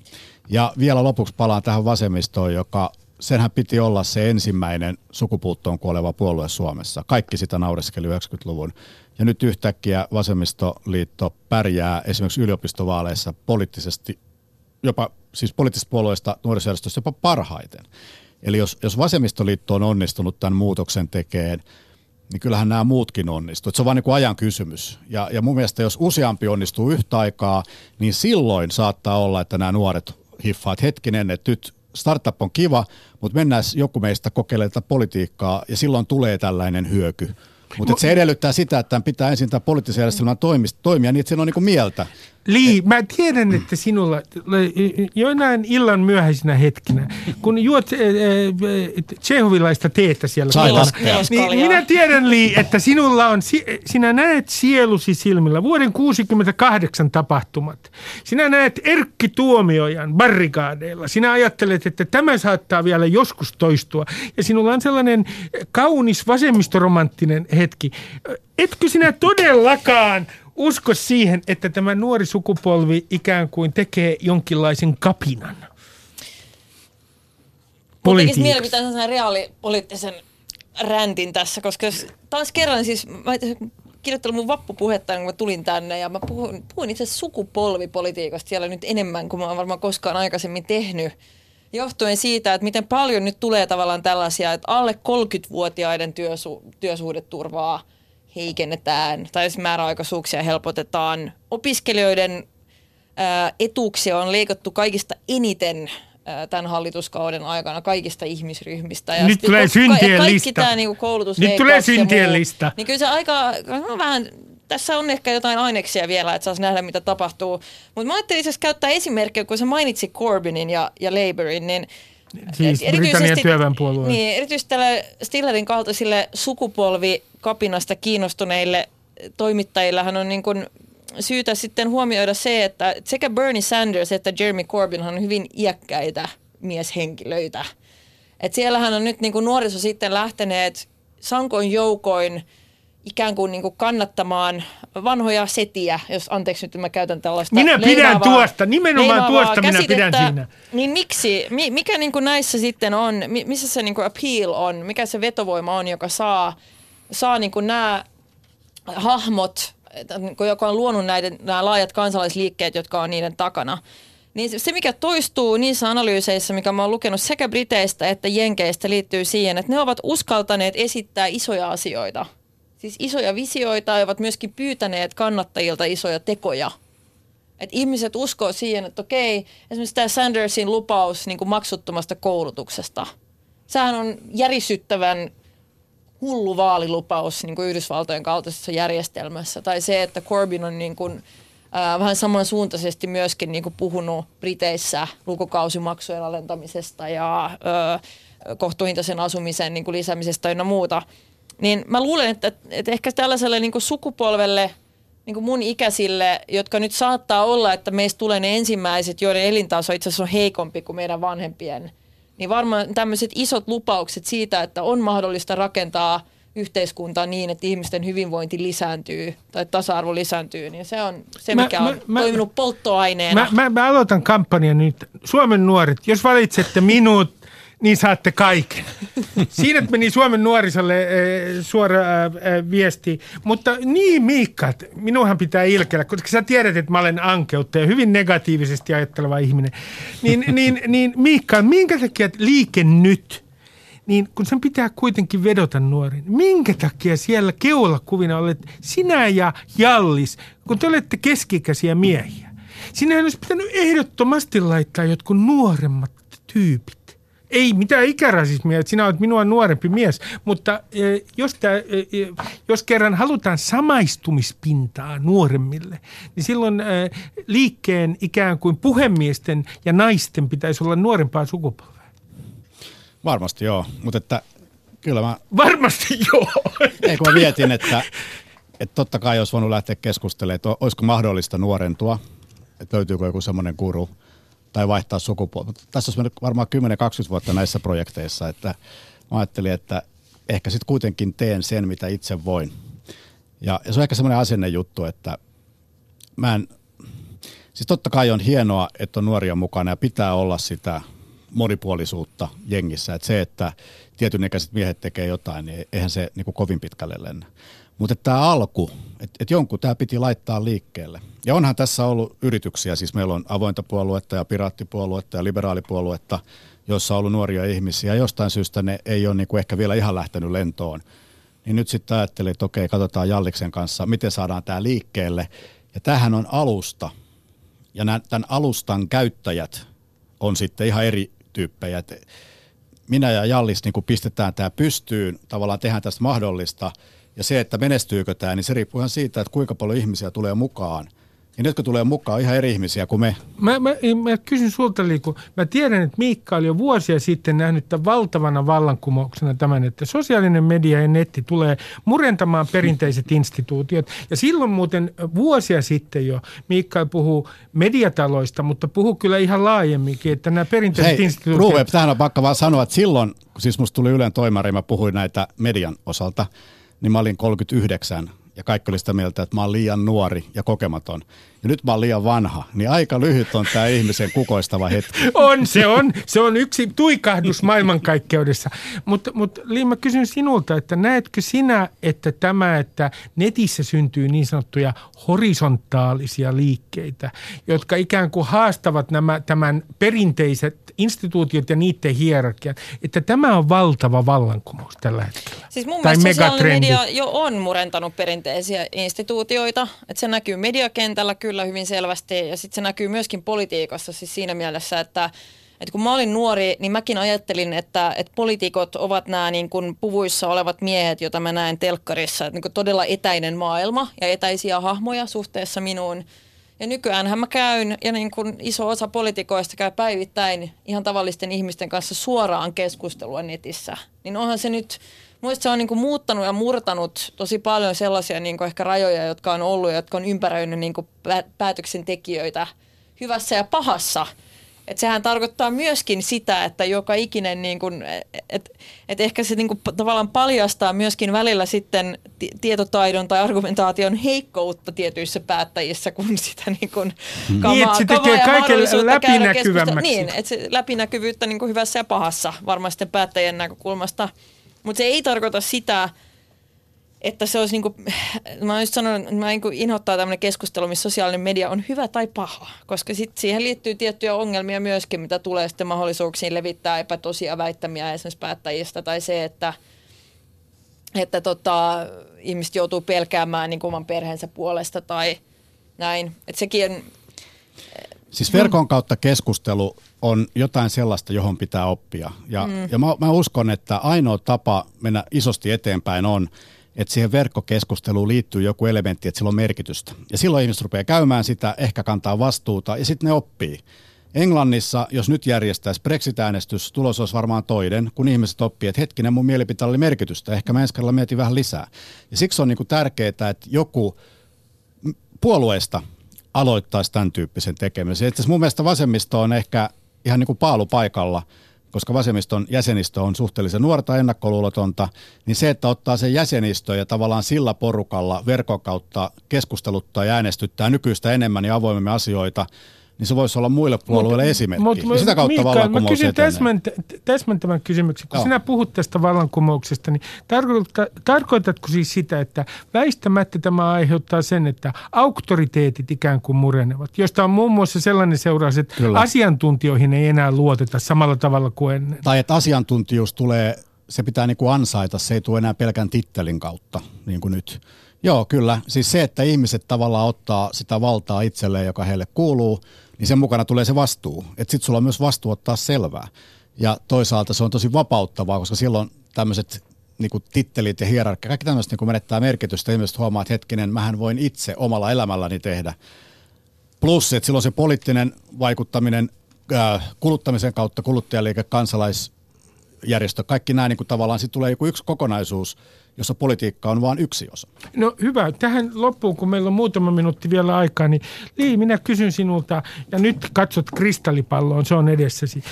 Ja vielä lopuksi palaan tähän vasemmistoon, joka senhän piti olla se ensimmäinen sukupuuttoon kuoleva puolue Suomessa. Kaikki sitä naureskeli 90-luvun. Ja nyt yhtäkkiä vasemmistoliitto pärjää esimerkiksi yliopistovaaleissa poliittisesti, jopa siis poliittisista puolueista nuorisojärjestöistä jopa parhaiten. Eli jos, jos vasemmistoliitto on onnistunut tämän muutoksen tekemään, niin kyllähän nämä muutkin onnistuu. Se on vain niin ajan kysymys. Ja, ja mun mielestä jos useampi onnistuu yhtä aikaa, niin silloin saattaa olla, että nämä nuoret hiffaat hetkinen, että nyt startup on kiva, mutta mennään joku meistä kokeilemaan politiikkaa ja silloin tulee tällainen hyöky. Mutta se edellyttää sitä, että pitää ensin tämä poliittisen järjestelmän toimia niin, että siinä on niinku mieltä. Lii, mä tiedän, että sinulla joinain illan myöhäisinä hetkinä, kun juot äh, tsehovilaista teetä siellä, niin minä tiedän Lii, että sinulla on, sinä näet sielusi silmillä vuoden 68 tapahtumat. Sinä näet Erkki Tuomiojan barrikaadeilla. Sinä ajattelet, että tämä saattaa vielä joskus toistua. Ja sinulla on sellainen kaunis vasemmistoromanttinen hetki. Etkö sinä todellakaan usko siihen, että tämä nuori sukupolvi ikään kuin tekee jonkinlaisen kapinan? Mun tekisi mieli pitää sellaisen reaalipoliittisen räntin tässä, koska jos taas kerran siis, mä kirjoittelin mun vappupuhetta, kun mä tulin tänne ja mä puhuin, puhuin itse sukupolitiikasta siellä nyt enemmän kuin mä oon varmaan koskaan aikaisemmin tehnyt. Johtuen siitä, että miten paljon nyt tulee tavallaan tällaisia, että alle 30-vuotiaiden työsu- työsuhdeturvaa – heikennetään tai siis määräaikaisuuksia helpotetaan. Opiskelijoiden ää, etuuksia on leikattu kaikista eniten tämän hallituskauden aikana kaikista ihmisryhmistä. Ja Nyt tulee syntien kaikki lista. Tämä, niin koulutus Nyt tulee syntien lista. Niin kyllä se aika, no vähän, tässä on ehkä jotain aineksia vielä, että saisi nähdä, mitä tapahtuu. Mutta mä ajattelin siis käyttää esimerkkiä, kun sä mainitsi Corbynin ja, ja Labourin, niin Siis Britannian työväenpuolue. Niin, erityisesti tälle Stillerin kaltaisille sukupolvikapinasta kiinnostuneille toimittajillahan on niin kuin syytä sitten huomioida se, että sekä Bernie Sanders että Jeremy Corbyn on hyvin iäkkäitä mieshenkilöitä. Et siellähän on nyt niin kuin nuoriso sitten lähteneet sankoin joukoin – ikään kuin, niin kuin kannattamaan vanhoja setiä, jos anteeksi nyt mä käytän tällaista Minä pidän tuosta, nimenomaan tuosta minä pidän siinä. Niin miksi, mikä niin kuin näissä sitten on, missä se niin kuin appeal on, mikä se vetovoima on, joka saa, saa niin kuin nämä hahmot, joka on luonut näiden, nämä laajat kansalaisliikkeet, jotka on niiden takana, niin se, mikä toistuu niissä analyyseissä, mikä mä oon lukenut sekä Briteistä että Jenkeistä, liittyy siihen, että ne ovat uskaltaneet esittää isoja asioita – siis isoja visioita ja ovat myöskin pyytäneet kannattajilta isoja tekoja. Et ihmiset uskoo siihen, että okei, esimerkiksi tämä Sandersin lupaus niin kuin maksuttomasta koulutuksesta. Sehän on järisyttävän hullu vaalilupaus niin kuin Yhdysvaltojen kaltaisessa järjestelmässä. Tai se, että Corbyn on niin kuin, äh, vähän samansuuntaisesti myöskin niin kuin puhunut Briteissä lukukausimaksujen alentamisesta ja äh, kohtuuhintaisen asumisen niin kuin lisäämisestä ja muuta – niin mä luulen, että, että ehkä tällaiselle niin kuin sukupolvelle niin kuin mun ikäisille, jotka nyt saattaa olla, että meistä tulee ne ensimmäiset, joiden elintaso itse asiassa on heikompi kuin meidän vanhempien, niin varmaan tämmöiset isot lupaukset siitä, että on mahdollista rakentaa yhteiskuntaa niin, että ihmisten hyvinvointi lisääntyy tai tasa-arvo lisääntyy, niin se on se, mikä mä, on mä, toiminut polttoaineena. Mä, mä, mä aloitan kampanjan nyt. Suomen nuoret, jos valitsette minut niin saatte kaiken. Siinä meni Suomen nuorisolle äh, suora äh, viesti. Mutta niin Miikka, minunhan pitää ilkeillä, koska sä tiedät, että mä olen ankeutta ja hyvin negatiivisesti ajatteleva ihminen. Niin, niin, niin Miikka, minkä takia liike nyt – niin kun sen pitää kuitenkin vedota nuoriin, minkä takia siellä keulakuvina olet sinä ja Jallis, kun te olette keskikäisiä miehiä? Sinähän olisi pitänyt ehdottomasti laittaa jotkut nuoremmat tyypit ei mitään ikärasismia, että sinä olet minua nuorempi mies, mutta e, jos, tää, e, e, jos kerran halutaan samaistumispintaa nuoremmille, niin silloin liikkeen ikään kuin puhemiesten ja naisten pitäisi olla nuorempaa sukupolvea. Varmasti joo, mutta että kyllä mä... Varmasti joo. Ei kun mä vietin, että, että totta kai olisi voinut lähteä keskustelemaan, että olisiko mahdollista nuorentua, että löytyykö joku semmoinen kuru – tai vaihtaa sukupuolta. Tässä olisi mennyt varmaan 10-20 vuotta näissä projekteissa, että mä ajattelin, että ehkä sitten kuitenkin teen sen, mitä itse voin. Ja, ja se on ehkä semmoinen asennejuttu, että mä en, siis totta kai on hienoa, että on nuoria mukana ja pitää olla sitä monipuolisuutta jengissä. Että se, että tietyn ikäiset miehet tekee jotain, niin eihän se niin kuin kovin pitkälle lennä. Mutta tämä alku, että et jonkun tämä piti laittaa liikkeelle. Ja onhan tässä ollut yrityksiä, siis meillä on avointa puoluetta ja piraattipuoluetta ja liberaalipuoluetta, joissa on ollut nuoria ihmisiä. Jostain syystä ne ei ole niinku ehkä vielä ihan lähtenyt lentoon. Niin nyt sitten ajattelin, että okei, katsotaan Jalliksen kanssa, miten saadaan tämä liikkeelle. Ja tämähän on alusta. Ja tämän alustan käyttäjät on sitten ihan eri tyyppejä. minä ja Jallis niin pistetään tämä pystyyn, tavallaan tehdään tästä mahdollista – ja se, että menestyykö tämä, niin se riippuu ihan siitä, että kuinka paljon ihmisiä tulee mukaan. Ja nyt kun tulee mukaan ihan eri ihmisiä kuin me. Mä, mä, mä kysyn sulta Liiku. Mä tiedän, että Miikka oli jo vuosia sitten nähnyt tämän valtavana vallankumouksena tämän, että sosiaalinen media ja netti tulee murentamaan perinteiset instituutiot. Ja silloin muuten vuosia sitten jo Miikka puhuu mediataloista, mutta puhuu kyllä ihan laajemminkin, että nämä perinteiset Hei, instituutiot... Ruve, tähän on pakka vaan sanoa, että silloin, kun siis musta tuli Ylen toimari, mä puhuin näitä median osalta – niin mä olin 39 ja kaikki oli sitä mieltä, että mä oon liian nuori ja kokematon. Ja nyt mä oon liian vanha, niin aika lyhyt on tämä ihmisen kukoistava hetki. On, se on. Se on yksi tuikahdus maailmankaikkeudessa. Mutta mut, Liin, mä kysyn sinulta, että näetkö sinä, että tämä, että netissä syntyy niin sanottuja horisontaalisia liikkeitä, jotka ikään kuin haastavat nämä, tämän perinteiset instituutiot ja niiden hierarkiat, että tämä on valtava vallankumous tällä hetkellä. Siis mun tai mielestä sosiaalinen media jo on murentanut perinteisiä instituutioita, että se näkyy mediakentällä kyllä hyvin selvästi ja sitten se näkyy myöskin politiikassa siis siinä mielessä, että että kun mä olin nuori, niin mäkin ajattelin, että, että poliitikot ovat nämä niin kuin puvuissa olevat miehet, joita mä näen telkkarissa. Että niin kuin todella etäinen maailma ja etäisiä hahmoja suhteessa minuun. Ja nykyään mä käyn, ja niin kuin iso osa poliitikoista käy päivittäin ihan tavallisten ihmisten kanssa suoraan keskustelua netissä. Niin onhan se nyt, muista se on niin kuin muuttanut ja murtanut tosi paljon sellaisia niin kuin ehkä rajoja, jotka on ollut ja jotka on ympäröinyt niin kuin päätöksentekijöitä hyvässä ja pahassa – et sehän tarkoittaa myöskin sitä, että joka ikinen, niin kun, et, et ehkä se niin kun, tavallaan paljastaa myöskin välillä sitten tietotaidon tai argumentaation heikkoutta tietyissä päättäjissä, kun sitä niin kun, kamaa, niin, että se tekee kaiken läpinäkyvämmäksi. Niin, että se läpinäkyvyyttä niin hyvässä ja pahassa varmasti päättäjien näkökulmasta. Mutta se ei tarkoita sitä, että se olisi, niin kuin, mä oon just sanonut, mä niin inhottaa tämmöinen keskustelu, missä sosiaalinen media on hyvä tai paha, koska sit siihen liittyy tiettyjä ongelmia myöskin, mitä tulee sitten mahdollisuuksiin levittää epätosia väittämiä esimerkiksi päättäjistä, tai se, että, että tota, ihmiset joutuu pelkäämään niin oman perheensä puolesta tai näin. Että sekin on, Siis verkon kautta keskustelu on jotain sellaista, johon pitää oppia. Ja, mm. ja mä, mä uskon, että ainoa tapa mennä isosti eteenpäin on, että siihen verkkokeskusteluun liittyy joku elementti, että sillä on merkitystä. Ja silloin ihmiset rupeaa käymään sitä, ehkä kantaa vastuuta ja sitten ne oppii. Englannissa, jos nyt järjestäisi Brexit-äänestys, tulos olisi varmaan toinen, kun ihmiset oppii, että hetkinen, mun mielipiteellä oli merkitystä. Ehkä mä ensi kerralla mietin vähän lisää. Ja siksi on niin kuin tärkeää, että joku puolueista aloittaisi tämän tyyppisen tekemisen. Itse mun mielestä vasemmisto on ehkä ihan niin kuin paalupaikalla, koska vasemmiston jäsenistö on suhteellisen nuorta ennakkoluulotonta, niin se, että ottaa sen jäsenistö ja tavallaan sillä porukalla verkon kautta keskusteluttaa ja äänestyttää nykyistä enemmän ja avoimemmin asioita – niin se voisi olla muille puolueille mut, esimerkki. Mut, ja sitä kautta Mikael, vallankumous mä kysyn täsmänt, täsmentävän kysymyksen. Kun Joo. sinä puhut tästä vallankumouksesta, niin tarkoitatko siis sitä, että väistämättä tämä aiheuttaa sen, että auktoriteetit ikään kuin murenevat, josta on muun muassa sellainen seuraus, että Kyllä. asiantuntijoihin ei enää luoteta samalla tavalla kuin ennen. Tai että asiantuntijuus tulee, se pitää niin kuin ansaita, se ei tule enää pelkän tittelin kautta, niin kuin nyt. Joo, kyllä. Siis se, että ihmiset tavallaan ottaa sitä valtaa itselleen, joka heille kuuluu – niin sen mukana tulee se vastuu. Että sitten sulla on myös vastuu ottaa selvää. Ja toisaalta se on tosi vapauttavaa, koska silloin tämmöiset niin tittelit ja hierarkia, kaikki tämmöiset niin menettää merkitystä. Ihmiset huomaa, että hetkinen, mähän voin itse omalla elämälläni tehdä. Plus, että silloin se poliittinen vaikuttaminen äh, kuluttamisen kautta, kuluttajaliike, kansalaisjärjestö, kaikki nämä niin kuin tavallaan sitten tulee joku yksi kokonaisuus – jossa politiikka on vain yksi osa. No hyvä. Tähän loppuun, kun meillä on muutama minuutti vielä aikaa, niin Lii, minä kysyn sinulta, ja nyt katsot kristallipalloon, se on edessäsi.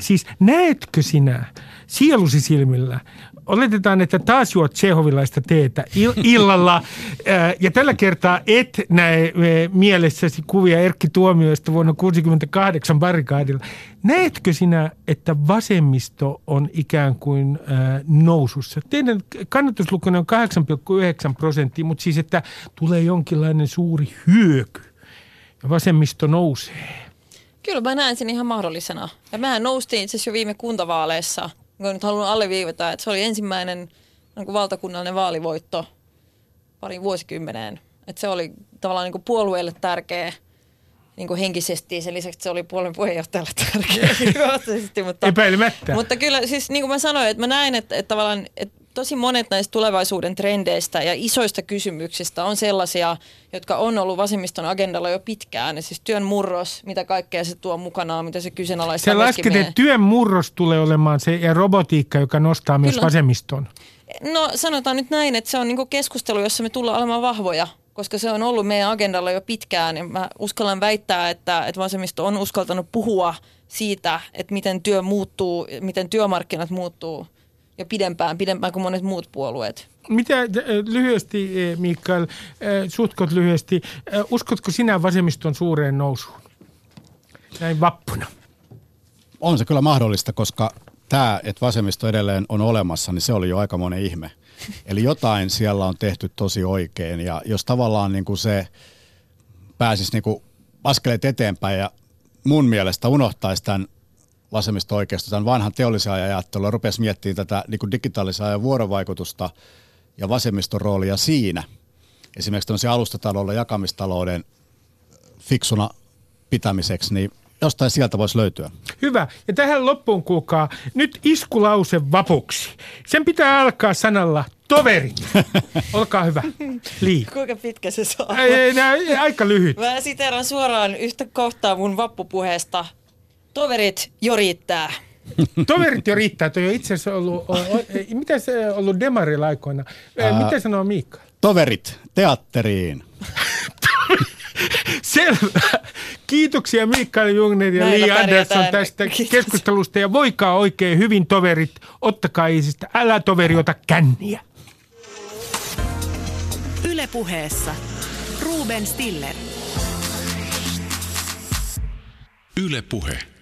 Siis näetkö sinä sielusi silmillä oletetaan, että taas juot Tsehovilaista teetä illalla ja tällä kertaa et näe mielessäsi kuvia Erkki Tuomioista vuonna 1968 barrikaadilla. Näetkö sinä, että vasemmisto on ikään kuin nousussa? Teidän kannatuslukunne on 8,9 prosenttia, mutta siis että tulee jonkinlainen suuri hyöky ja vasemmisto nousee. Kyllä mä näen sen ihan mahdollisena. Ja mehän noustiin itse asiassa jo viime kuntavaaleissa – mä nyt haluan alleviivata, että se oli ensimmäinen niin kuin valtakunnallinen vaalivoitto parin vuosikymmeneen. Että se oli tavallaan niin kuin puolueelle tärkeä niin kuin henkisesti, sen lisäksi se oli puolueen puheenjohtajalle tärkeä mutta, Epäilemättä. Mutta kyllä siis niin kuin mä sanoin, että mä näen, että, että tavallaan että tosi monet näistä tulevaisuuden trendeistä ja isoista kysymyksistä on sellaisia, jotka on ollut vasemmiston agendalla jo pitkään. Ja siis työn murros, mitä kaikkea se tuo mukanaan, mitä se kyseenalaistaa. Se lasket, että työn murros tulee olemaan se ja robotiikka, joka nostaa myös Kyllä. vasemmiston. No sanotaan nyt näin, että se on niinku keskustelu, jossa me tullaan olemaan vahvoja koska se on ollut meidän agendalla jo pitkään. Ja mä uskallan väittää, että, että vasemmisto on uskaltanut puhua siitä, että miten työ muuttuu, miten työmarkkinat muuttuu jo pidempään, pidempään kuin monet muut puolueet. Mitä äh, lyhyesti, äh, Mikael, äh, sutkot lyhyesti, uskotko sinä vasemmiston suureen nousuun? Näin vappuna. On se kyllä mahdollista, koska tämä, että vasemmisto edelleen on olemassa, niin se oli jo aika monen ihme. Eli jotain siellä on tehty tosi oikein ja jos tavallaan niin kuin se pääsisi niin kuin askeleet eteenpäin ja mun mielestä unohtaisi tämän vasemmista oikeasta tämän vanhan teollisen ajan ajattelua, rupesi miettimään tätä niin digitaalisen ajan vuorovaikutusta ja vasemmiston roolia siinä. Esimerkiksi tämmöisen alustatalouden, jakamistalouden fiksuna pitämiseksi, niin jostain sieltä voisi löytyä. Hyvä. Ja tähän loppuun kuulkaa nyt iskulause vapuksi. Sen pitää alkaa sanalla toverit. Olkaa hyvä. Lii. Kuinka pitkä se saa? Ei, ei, ei, aika lyhyt. Mä siteeran suoraan yhtä kohtaa mun vappupuheesta. Toverit jo riittää. Toverit jo riittää. Toi on itse asiassa ollut, o, o, mitä se on ollut demarilla aikoina? Ää, mitä sanoo Miikka? Toverit, teatteriin. Selvä. Kiitoksia Mikael Jungner ja Li Andersson tästä Kiitos. keskustelusta ja voikaa oikein hyvin toverit. Ottakaa isistä. Älä toveri ota känniä. Ylepuheessa Ruben Stiller. Yle Puhe.